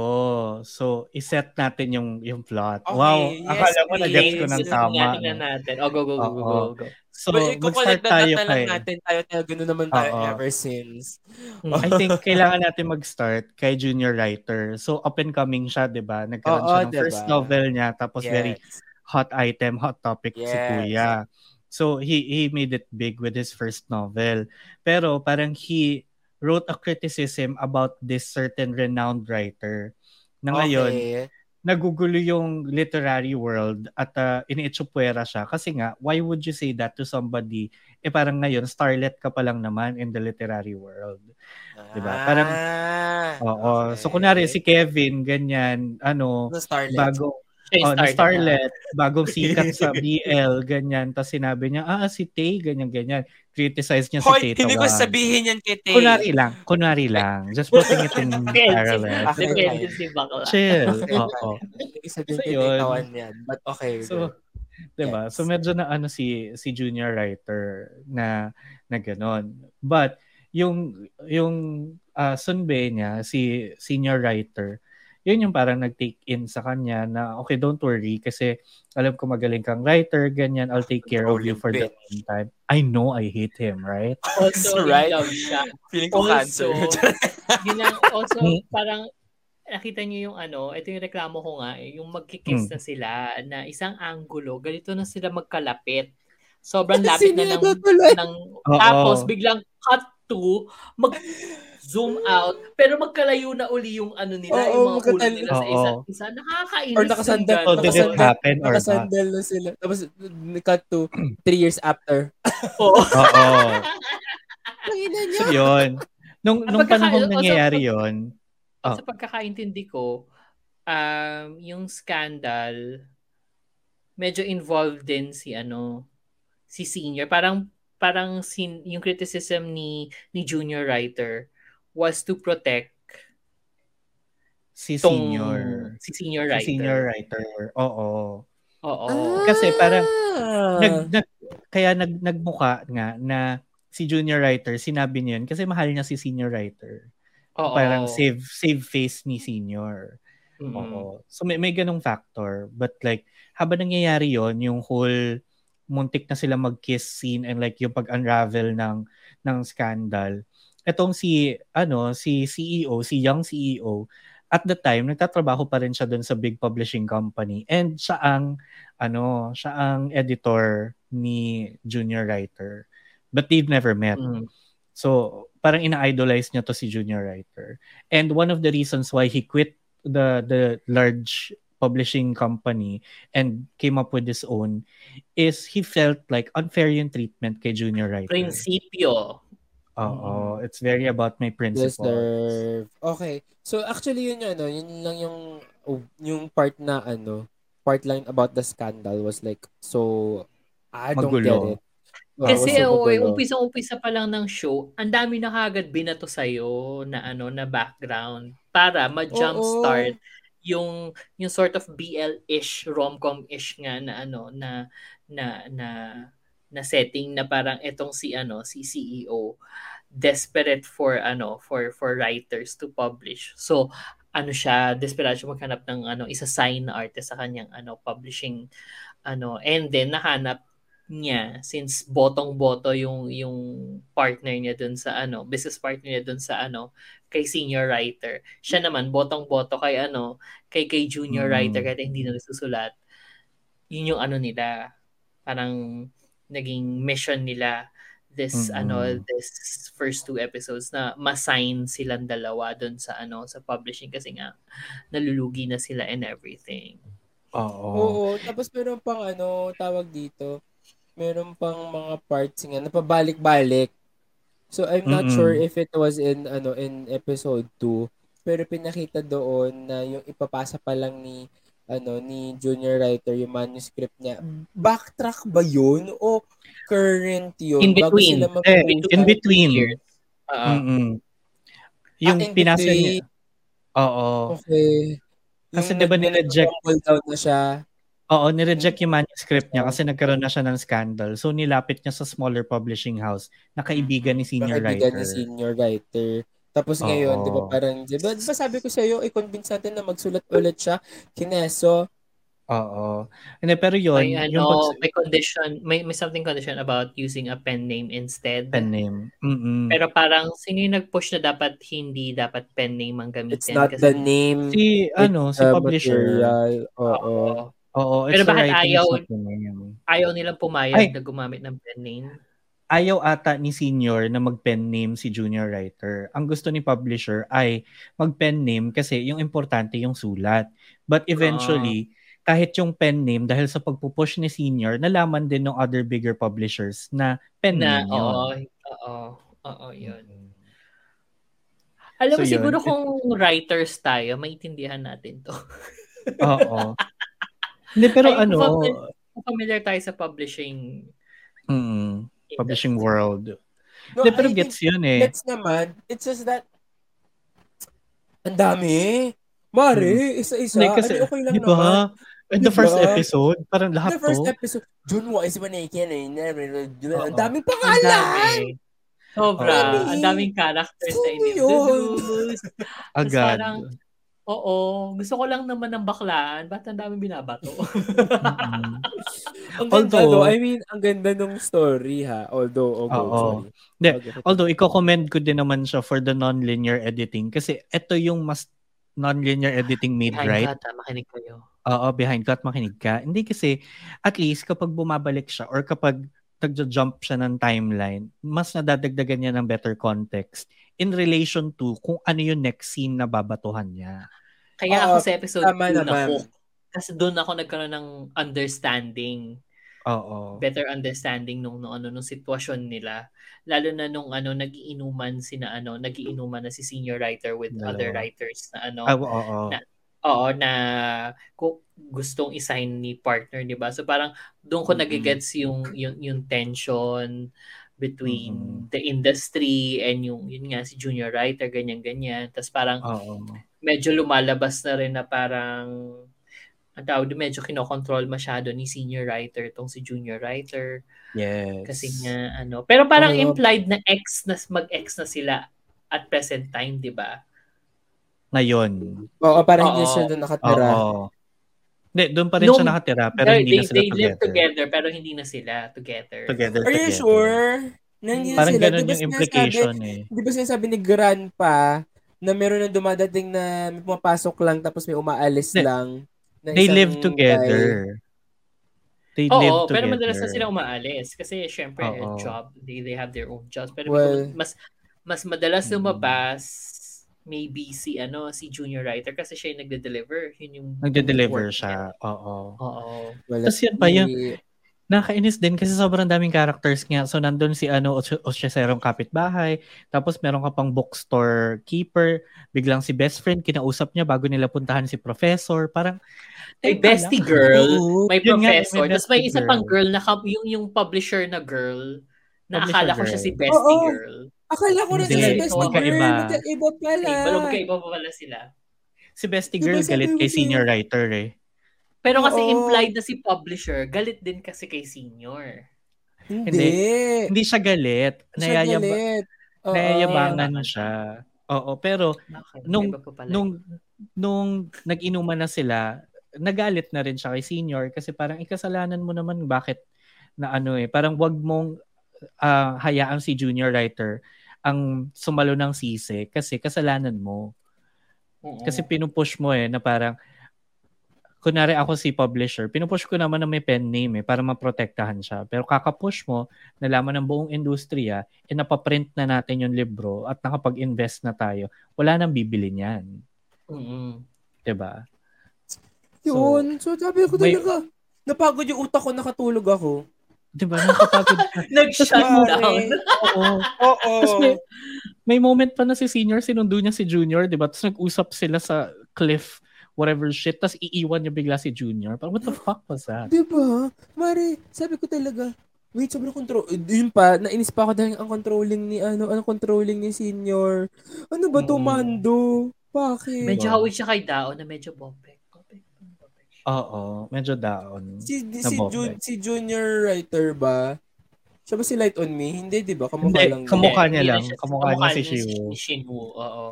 So, iset natin yung yung plot. Okay, wow, yes, akala ko please. na-gets ko ng Yes, tama. no? natin. Oh, go, go, go, go, go, go. So, But mag-start na tayo na lang kay... natin tayo tayo ganun naman tayo Oo. ever since. I think [laughs] kailangan natin mag-start kay junior writer. So, up and coming siya, di ba? Nagkaroon Oo, siya ng diba? first novel niya, tapos very Yes. hot item, hot topic si Yes. Kuya. So, he he made it big with his first novel. Pero parang he wrote a criticism about this certain renowned writer na ngayon, Okay. nagugulo yung literary world at uh, iniitsupwera siya. Kasi nga, why would you say that to somebody? Eh parang ngayon, starlet ka pa lang naman in the literary world. Diba? Parang- Ah, Oo. okay. So kunwari si Kevin, ganyan, ano, Starlet? bago, oh, na starlet. bagong sikat sa [laughs] BL, ganyan. Tapos sinabi niya, ah, si Tay, ganyan, ganyan. Criticize niya si Hoy, Tay hindi ko sabihin yan kay Tay. Kunwari lang, kunwari lang. Just putting it in [laughs] parallel. Okay. Depende si bakla. Chill. [laughs] Oo. Hindi ko sabihin So, kay. Tay Tawan yan. But okay. So, 'di ba? So Yes. medyo na ano si si junior writer na na ganon. But yung yung uh, Sunbe niya, si senior writer, yun yung parang nag-take in sa kanya na okay, don't worry kasi alam ko magaling kang writer, ganyan, I'll take care of you for the Controlling meantime. I know I hate him, right? [laughs] Also, [laughs] Right. in love siya. Feeling ko Also, cancer. [laughs] yun ang, also, Hmm. parang, nakita niyo yung ano, ito yung reklamo ko nga, eh, yung magkikiss Hmm. na sila, na isang angulo, ganito na sila magkalapit. Sobrang lapit na ng, ng tapos biglang cut to, mag zoom out, pero magkalayo na uli yung ano nila, Oo, yung mga ulo nila sa Oo. isa't isa. Nakakainis. Or nakasandal. So, did it nakasandal- happen or? Nakasandal na sila. Tapos, cut to three years after. [laughs] Oo. Oo. So yun. Nung, Ang nung pagkaka- panahon nangyayari pag- yun, Oh. Sa pagkakaintindi ko, um, yung scandal, medyo involved din si ano, si senior. Parang parang sin, yung criticism ni ni junior writer was to protect si tong senior. si senior Si writer. senior writer. Oo. Oo. Kasi parang Ah. nag, nag, kaya nag, nagmuka nga na si junior writer, sinabi niya yun kasi mahal niya si senior writer. Oo. Parang save save face ni senior. Mm. Oo. So may, may ganong factor. But like, habang nangyayari yon yung whole muntik na sila mag-kiss scene and like yung pag-unravel ng ng scandal. Etong si ano si CEO, si young CEO, at the time nagtatrabaho pa rin siya doon sa big publishing company and siya ang ano, siya ang editor ni junior writer. But they've never met. Mm. So, parang ina-idolize niya to si junior writer. And one of the reasons why he quit the the large publishing company and came up with his own is he felt like unfair yung treatment kay junior writer. Prinsipyo. Oo, it's very about my principles. Deserve. Okay. So actually yun yung ano, yun lang yung oh, yung part na ano, part lang about the scandal was like so I don't Magulo. get it. Oo, Kasi so oh, umpisa-umpisa pa lang ng show, ang dami na kagad binato sa'yo na ano na background para ma-jumpstart yung yung sort of BL-ish, rom-com-ish nga na ano na na na na setting na parang etong si ano si CEO desperate for ano for for writers to publish. So ano siya, desperate siya maghanap ng ano isa sign na artist sa kanyang ano publishing ano and then nahanap niya since botong-boto yung yung partner niya dun sa ano, business partner niya dun sa ano, kay senior writer. Siya naman botong-boto kay ano, kay kay junior Mm. writer kahit hindi na nasusulat. Yun yung ano nila, parang naging mission nila this Mm-mm. ano this first two episodes na masign silang dalawa dun sa ano sa publishing kasi nga nalulugi na sila and everything. Oo. Oo, tapos meron pang ano, tawag dito, meron pang mga parts nga na pabalik-balik. So I'm not Mm-mm. sure if it was in ano in episode 2, pero pinakita doon na yung ipapasa pa lang ni ano ni junior writer yung manuscript niya. Backtrack ba yun o current yun In bago between. sila Eh, in between. Years. Oo. Mm-mm. Yung Ah, in pinasa niya. Oo. Okay. Kasi Yung di ba nireject? down na siya. Oo, nireject yung manuscript niya kasi nagkaroon na siya ng scandal. So nilapit niya sa smaller publishing house na kaibigan ni senior Kaibigan writer. ni senior writer. Tapos ngayon, di ba Oo. parang, di ba, di ba sabi ko sa'yo, i-convince natin na magsulat ulit siya, kineso. Oo. Hindi, pero yun, May yung ano, pag- may condition, may, may something condition about using a pen name instead. pen name. Mm-mm. Pero parang sino yung nag-push na dapat hindi dapat pen name ang gamitin? It's not Kasi- the name, si, ano, si publisher. material. Oo. Oo. Oo, it's Pero bakit writing, ayaw-. Ayaw nilang pumayag Ay. na gumamit ng pen name. Ayaw ata ni senior na mag-pen name si junior writer. Ang gusto ni publisher ay mag-pen name kasi yung importante yung sulat. But eventually, kahit yung pen name, dahil sa pagpupush ni senior, nalaman din ng other bigger publishers na pen Na, name yun. oo, oo, oo, yun. Alam mo, So, yun. siguro kung writers tayo, maintindihan natin to. [laughs] Oo. Hindi, pero Ay, ano, familiar, familiar tayo sa publishing mm, publishing world. No, Hindi, pero I gets yun eh. Gets naman. It's just that, ang dami. Mare, isa-isa. Hindi, kasi, Ano, okay lang di ba? naman. In the Di first episode, parang lahat The first to. episode, ba na ikin eh. Ang daming Ang pangalan! Sobra. Ang daming characters Sino introduce. Agad. parang, Oo. Gusto ko lang naman ng baklaan. Ba't ang daming binabato? Mm-mm. [laughs] Ang ganda Although- no, I mean, ang ganda nung story ha. Although, oh, go, Oo. sorry. Hindi, Okay. Although, i-commend ko din naman siya for the non-linear editing kasi ito yung mas non-linear editing made Behind right. God, ah, makinig kayo. Oo, behind cut, makinig ka. Hindi kasi, at least kapag bumabalik siya or kapag nagja-jump siya ng timeline, mas nadadagdagan niya ng better context in relation to kung ano yung next scene na babatuhan niya. Kaya Oo, ako sa episode tama 2 na naman. hook. Kasi doon ako nagkaroon ng understanding, Oo. better understanding nung, nung ano nung sitwasyon nila. Lalo na nung ano nagiinuman sina ano, nagiinuman na si senior writer with Dalawa. other writers na ano. Ah, oo. Na- Oo, na kung gustong isign ni partner, 'di ba? So parang doon ko Mm-mm. nagigets yung yung yung tension between Mm-mm. the industry and yung yun nga si junior writer ganyan ganyan. Tapos parang Oo. medyo lumalabas na rin na parang ang tawag doon, medyo kinokontrol masyado ni senior writer tong si junior writer Yes. kasi nga ano pero parang Oo. implied na ex na mag-ex na sila at present time di ba Ngayon. Oo, parang hindi Oo. siya doon nakatira. Oo. Hindi, doon pa rin Nung- siya nakatira pero they, hindi they, na sila they live together. together pero hindi na sila together Together, Are you together. sure? Na hindi na Parang sila? ganun Di ba yung sinasabi- implication eh. Di ba sinasabi ni Grandpa na meron na dumadating na may pumapasok lang tapos may umaalis Hindi. lang. na They live guy. together. They Oo, live pero together. madalas na sila umaalis kasi syempre Oo. job, they, they have their own jobs. Pero Well- mas mas madalas Mm. lumabas maybe si ano si junior writer kasi siya yung nagde-deliver. Yun yung Nagde-deliver siya. Oo. Oo. Wala Tapos yun pa, yung- Nakainis din kasi sobrang daming characters nga. So nandun si ano, Osyeserong kapitbahay. Tapos meron ka pang bookstore keeper. Biglang si best friend, kinausap niya bago nila puntahan si professor. Parang, May bestie lang. girl, may yun nga, professor, may tapos may isa pang girl. girl na yung yung publisher na girl. Na Publisher akala ko siya girl. si bestie Oo. girl. Akala ko rin Hindi, siya si Best magkaiba. Girl. Magkaiba pala. Okay, pero magkaiba pa pala sila. Si bestie Diba girl sabi galit kay siya? senior writer eh. Pero kasi Oo. implied na si publisher, galit din kasi kay senior. Hindi. Hindi siya galit. Siya Nayayaba, galit. Oo. nayayabangan siya. Oo, pero Okay, Nung- nung nung nag-inuman na sila, nagalit na rin siya kay senior kasi parang ikasalanan mo naman bakit na ano eh, parang wag mong ah, hayaan si junior writer ang sumalo ng sisi kasi kasalanan mo. Oo. Kasi pinupush mo eh na parang kunwari ako si publisher, pinupush ko naman na may pen name eh para maprotektahan siya. Pero kakapush mo, nalaman ng buong industriya, eh napaprint na natin yung libro at nakapag-invest na tayo, wala nang bibili niyan. Mm-mm. 'Di ba? Yun. So, sabi ko may- talaga, napagod yung utak ko, nakatulog ako. 'Di ba? Nakakapagod ka. [laughs] Nag-shutdown. Oo. Oo. Tapos may, may moment pa na si senior, sinundo niya si junior, 'di ba? Tapos nag-usap sila sa cliff, whatever shit, tapos iiwan niya bigla si junior. Parang what the fuck was that? Diba? Mare, sabi ko talaga, wait, sobrang control. eh, Yun pa, nainis pa ako dahil ang controlling ni, ano, ang controlling ni senior. Ano ba to, Mm. Mando? Bakit? Medyo hawig siya kay Dao na medyo bopek. Oo, medyo down. si, si, Bob Ju- Beck. si junior writer ba? Siya ba si Light on Me? Hindi, di ba? Kamukha Hindi, lang. kamukha niya Hindi lang. siya- Kamukha niya si Shiwoo. Si Shinwoo, oo.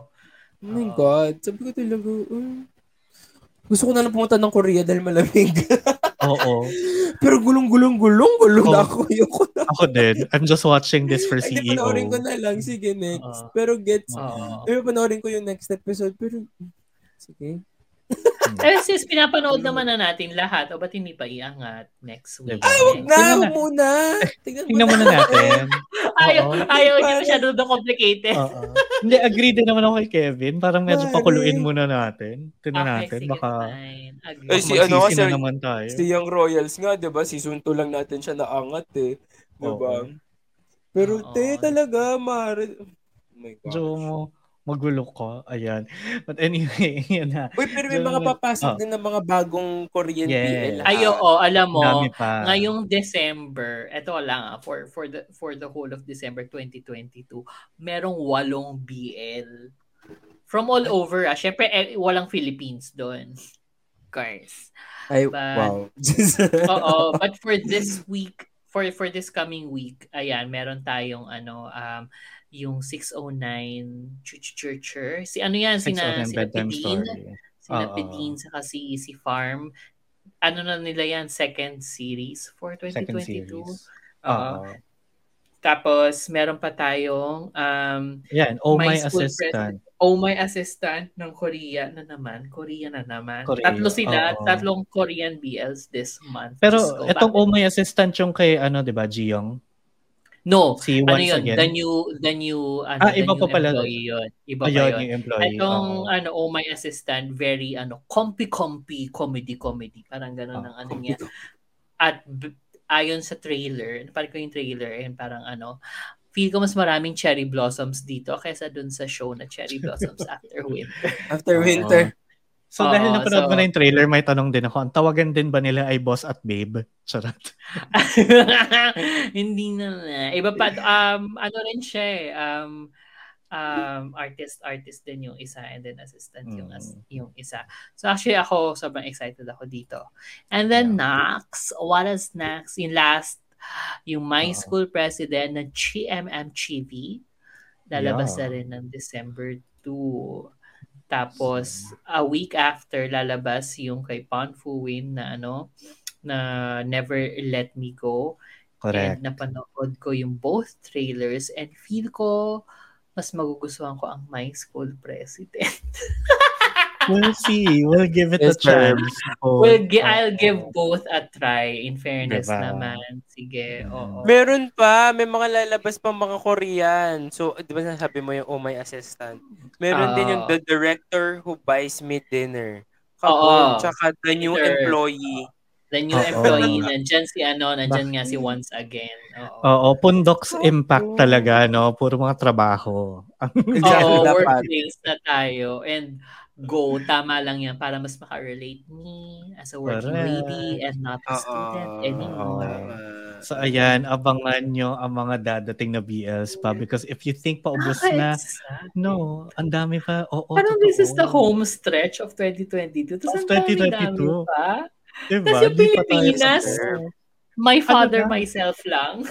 Oh my God. Sabi ko talaga, uh, gusto ko na lang pumunta ng Korea dahil malamig. [laughs] Oo. Pero gulong-gulong-gulong, gulong na Oh. ako. Ayoko na. Ako din. I'm just watching this for E Ay, di, CEO. panoorin ko na lang. Sige, next. Oo. Pero gets, Oo. ay, panoorin ko yung next episode. Pero, sige. Eh, sis, pinapanood naman na natin lahat. O ba't hindi pa iangat next week? Diba? Ay, wag na, Tingnan wag na. muna. Tingnan Tingnan mo muna na. natin. [laughs] Ayaw, Oo. ayaw Parang- masyado na complicated. Oo. Hindi, agree din naman ako kay Kevin. Parang medyo Pare. pakuluin muna natin. Tingnan Okay, natin. sige, Baka fine. Agree. Ay, si ano, magsisi na sir- naman tayo. Si Young Royals nga, di ba? Season 2 lang natin siya naangat eh. Di ba? Oo. Pero, Oo. te, talaga, mare. Oh my God. Medyo magulo ko. Ayan. But anyway, [laughs] yun na. Uy, pero may So, mga papasok oh. din ng mga bagong Korean Yes. BL. Ay, oo, alam mo, ngayong December, eto lang ah, for, for, the, for the whole of December 2022, merong walong BL. From all over, ah. Siyempre, eh, walang Philippines doon. Of course. Ay, But- wow. [laughs] Oo, but for this week, for for this coming week, ayan, meron tayong ano, um, yung 609 Churcher. Si ano yan, 609 sina bedtime Pedin, Oo. Pedin, saka si, si Farm. Ano na nila yan, second series for Second 2022. series. Oo. Oo. Tapos, meron pa tayong um, Yan. Oh My my, assistant. Oh My Assistant ng Korea na naman. Korea na naman. Korea, Tatlo sila, oo. tatlong Korean BLs this month. Pero ko, itong? Oh My Assistant yung kay ano, 'di ba, Jiyong? No, Si ano Once yun, Again. the new, the new, ano, Ah, the iba new pa pala. employee yun. Iba pa Ayun, yun. yung employee. Itong, oo. ano, Oh My Assistant, very, ano, comfy-comfy, comedy-comedy. Parang gano'n Ah, ang ano niya. At b- ayon sa trailer, napanood ko yung trailer, and parang ano, feel ko mas maraming cherry blossoms dito kaysa dun sa show na Cherry Blossoms [laughs] After Winter. After Oo. winter. So dahil Oo, napanood mo so- na yung trailer, may tanong din ako. Ang tawagan din ba nila ay boss at babe? [laughs] Charot. [laughs] Hindi na na. Iba pa, um, ano rin siya eh, um, um, artist, artist din yung isa and then assistant yung, as, Mm. yung isa. So actually ako, sobrang excited ako dito. And then next, what is next? Yung last, yung My Oo. School President na GMM Chibi. Lalabas Yeah. na rin ng December 2. Tapos, a week after, lalabas yung kay Pon Fuwin na ano, na Never Let Me Go. Correct. And napanood ko yung both trailers and feel ko mas magugustuhan ko ang My School President. [laughs] We'll see. We'll give it a Yes, sir. chance. Oh, well, gi- I'll oo. give both a try. In fairness Diba? naman. Sige, Mm. oo. Meron pa, may mga lalabas pang mga Korean. So, di ba nasabi mo yung Oh My Assistant? Meron din yung Ah. The Director Who Buys Me Dinner. Oo. Kapag, tsaka The New Either- Employee. The new Oo. employee, nandyan si ano, nandyan nga si? Once Again. Oo. Pundoks impact talaga, no? Puro mga trabaho. [laughs] Oo, workplace na tayo. And go, tama lang yan para mas makarelate me as a working Correct. lady and not a student Oo. anymore. Tama. So ayan, abangan nyo ang mga dadating na BLs pa because if you think paubos na, Nakaka-excite. no, ang dami pa. Oo, Parang this is the totoo. home stretch of 2022. Tapos Of ang dami-dami 2022. pa. Diba? Tas yung Di pa tayo Pilipinas, sa- My father, ba? myself lang.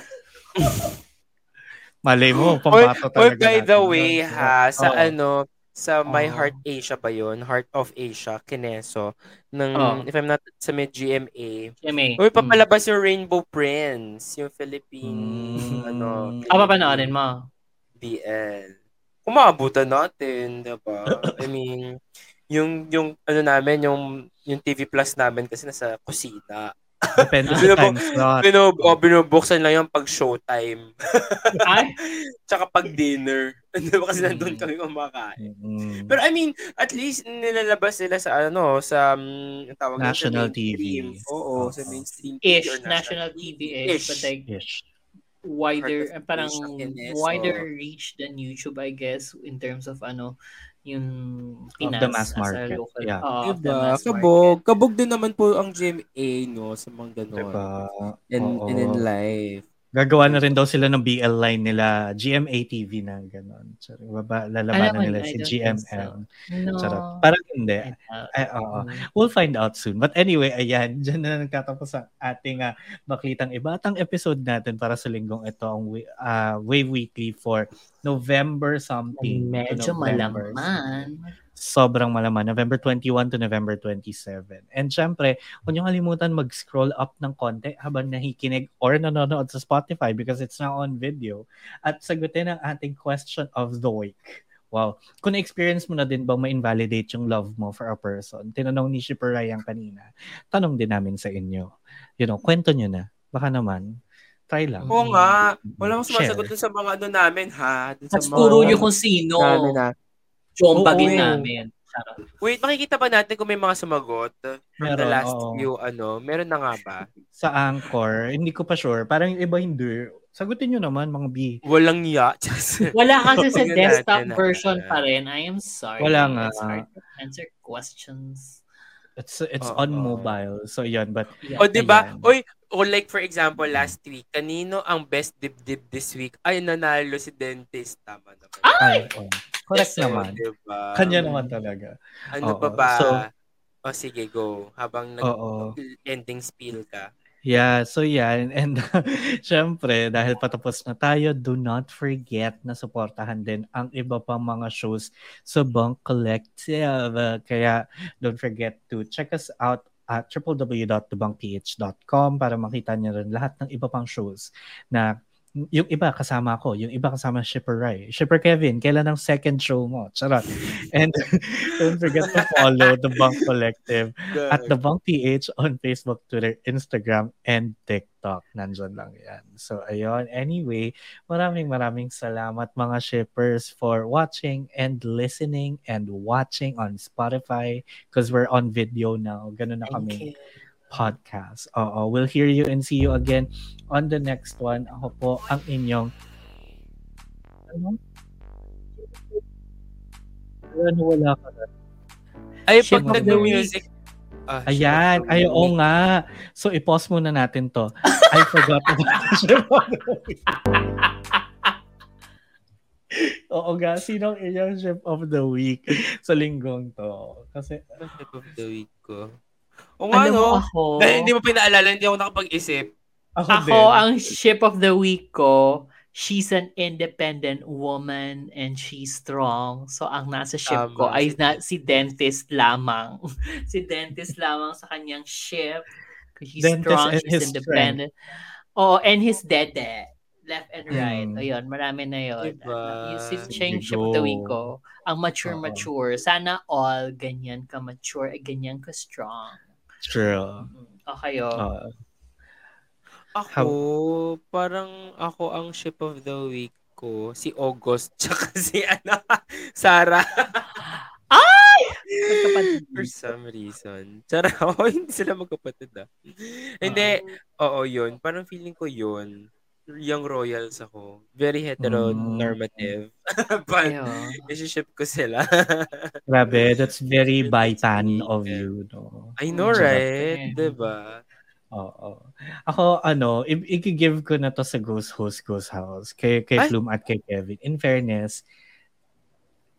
Malay mo, [laughs] Or, pambato or talaga by the natin way, yun. ha, sa Oo. ano, sa My Oo. Heart Asia ba yun? Heart of Asia, Kineso. Ng, Oo. if I'm not, sa may GMA. Jimmy. Uy, papalabas yung Rainbow Prince, yung Philippine, Mm. ano, Ah, papanoorin mo. BL. Kung maabutan natin, diba? I [laughs] mean, yung, yung, ano namin, yung, yung TV Plus namin kasi nasa kusina. Depende sa time slot. Binub, oh, binubuksan lang yung pag showtime. Ay, [laughs] Tsaka pag dinner. [laughs] Di ba kasi nandun Mm. kami kumakain. Mm. Pero I mean, at least nilalabas sila sa ano, sa um, tawag sa National mainstream. TV. Oo, Oo. sa mainstream TV ish, or national TV ish, but like Ish. wider, parang wider reach than YouTube, I guess, in terms of ano, yung Pinas the mass as a market, local. yeah. Of the Diba? mass Kabog. market. Kabog din naman po ang GMA, no? Sa mga ganun. Diba? And, Oo. and in life. Gagawa na rin daw sila ng BL line nila, GMA TV na gano'n. So, baba, lalabanan nila si think GMM. No. Parang hindi. Ay, oo. We'll find out soon. But anyway, ayan, [laughs] dyan na nagtatapos ang ating uh, Baklitang Iba. At ang episode natin para sa linggong ito, ang uh, Wave Weekly for November something. Medyo November. malaman. Sobrang malaman. November 21 to November 27. And syempre, huwag niyo kalimutan mag-scroll up ng konti habang nakikinig or nanonood sa Spotify because it's now on video. At sagutin ang ating question of the week. Wow. Kung na-experience mo na din bang ma-invalidate yung love mo for a person, tinanong ni Shipper Ryan kanina, tanong din namin sa inyo. You know, kwento nyo na. Baka naman, try lang. Oo nga. Wala akong sumasagot dun sa mga ano namin, ha? Dun sa At mga- puro nyo kung sino. namin, ha? Jombagin Oo. namin. Charot. Wait, makikita ba natin kung may mga sumagot from the Meron, last oo. few, ano? Meron na nga ba? Sa Anchor, hindi ko pa sure. Parang yung iba hindi. Sagutin nyo naman, mga B. Walang ya. Just- [laughs] Wala kasi sa Tingnan desktop natin, ah. version pa rin. I am sorry. Wala nga. It's hard to answer questions. It's it's Oo. on mobile. So yun, but Yeah. o, di ba? Ayan. Oy, o like for example, last week, kanino ang best dibdib this week? Ay, nanalo si dentist. Tama naman. ay, oh, correct [laughs] So, naman. Diba? Kanya naman talaga. Ano Oo. pa ba? So- o sige, go. Habang nag-ending spiel ka. Yeah, so yan. [laughs] And syempre, dahil patapos na tayo, do not forget na suportahan din ang iba pang mga shows sa Bunk Collective. Uh, Kaya don't forget to check us out at www.thebunkph.com para makita niyo rin lahat ng iba pang shows na yung iba kasama ko, yung iba kasama Shipper Rai. Shipper Kevin, kailan ang second show mo? Charot. And [laughs] don't forget to follow the Bunk Collective at The Bunk PH on Facebook, Twitter, Instagram, and TikTok. Nandyan lang yan. So, ayun. Anyway, maraming maraming salamat mga shippers for watching and listening and watching on Spotify because we're on video now. Ganun na kami Thank you. Podcast. Oo, we'll hear you and see you again on the next one. Ako po ang inyong ano? Ano wala ka na? Ay, Ship pag nag-music. Ah, Ayan, ay oo nga. So i-pause muna natin to. I [laughs] forgot about the ship of the week. Oo nga, sino ang inyong ship of the week sa linggong to? Kasi, ship of the week ko? O nga, Alam mo no? ako, Dahil hindi mo pinaalala, hindi ako nakapag-isip. ako, ako din. ang ship of the week ko, she's an independent woman and she's strong. So ang nasa ship Tama. ko ay na, si dentist lamang. [laughs] si dentist lamang sa kanyang ship. She's Dentist strong, and she's his independent. Oh, and his dede. Left and right. Hmm. Ayun, marami na yun. Diba? Yung si yung ship of the week ko. Ang mature-mature. Sana all ganyan ka mature, at ganyan ka strong. True. O kayo. Ako, parang ako ang ship of the week ko, si August, [laughs] tsaka si ano, Sarah. [laughs] [laughs] For some reason. Tsara, oh, hindi sila magkapatid ah. Hindi, oo yun. Parang feeling ko yun. Young royals ako. Very heteronormative. [laughs] But, Ayun. isi-ship ko sila. [laughs] Grabe, that's very sweet. of you, no? I know, right? Diba? Oo. Ako, ano, i- i-give ko na to sa Ghost Host Ghost House kay, kay Ay! Flume at kay Kevin. In fairness,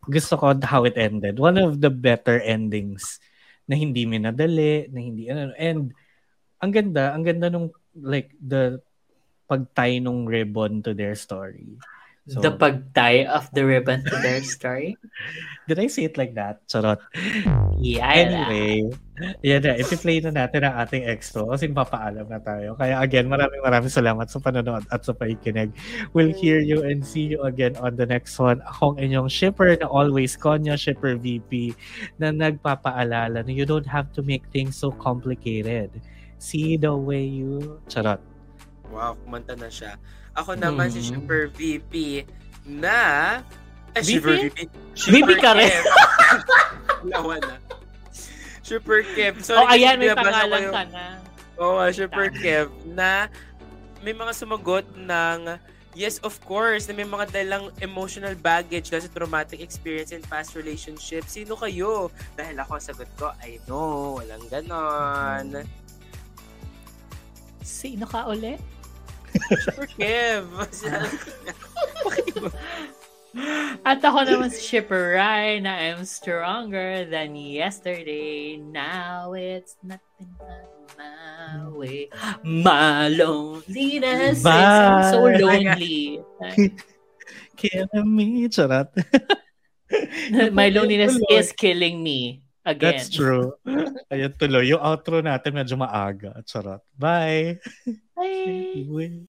gusto ko how it ended. One of the better endings na hindi minadali, na hindi ano. And ang ganda, ang ganda nung like the pagtie nung ribbon to their story. So, the pagtie of the ribbon to their [laughs] story. did I say it like that? Charot. Yeah. Anyway, yan na. Ipi-play na natin ang ating extra kasi papaalam na tayo. Kaya again, maraming maraming salamat sa panonood at sa pakikinig. We'll hear you and see you again on the next one. Akong inyong shipper na always Konya Shipper VP na nagpapaalala na you don't have to make things so complicated. See the way you... Charot. Wow, kumanta na siya. Ako naman si Hmm. Super VP na... Ay, VP? Super VP. VP ka rin. Lawa [laughs] na. Super Kev. oh, Sorry, ayan, may pangalan ka na. Oo, nga, Super Kev. Na may mga sumagot ng Yes, of course, na may mga dalang emotional baggage kasi traumatic experience in past relationships. Sino kayo? Dahil ako sagot ko, I know, walang ganon. Sino ka ulit? For Kev. [laughs] At ako naman si Shipper Ryan na I'm stronger than yesterday. Now it's nothing but my way. My loneliness is I'm so lonely. [laughs] Killing me. Charot. [laughs] My loneliness Tuloy. is killing me. Again. That's true. Ayan tuloy. Yung outro natin medyo maaga. Charot. Bye. Bye.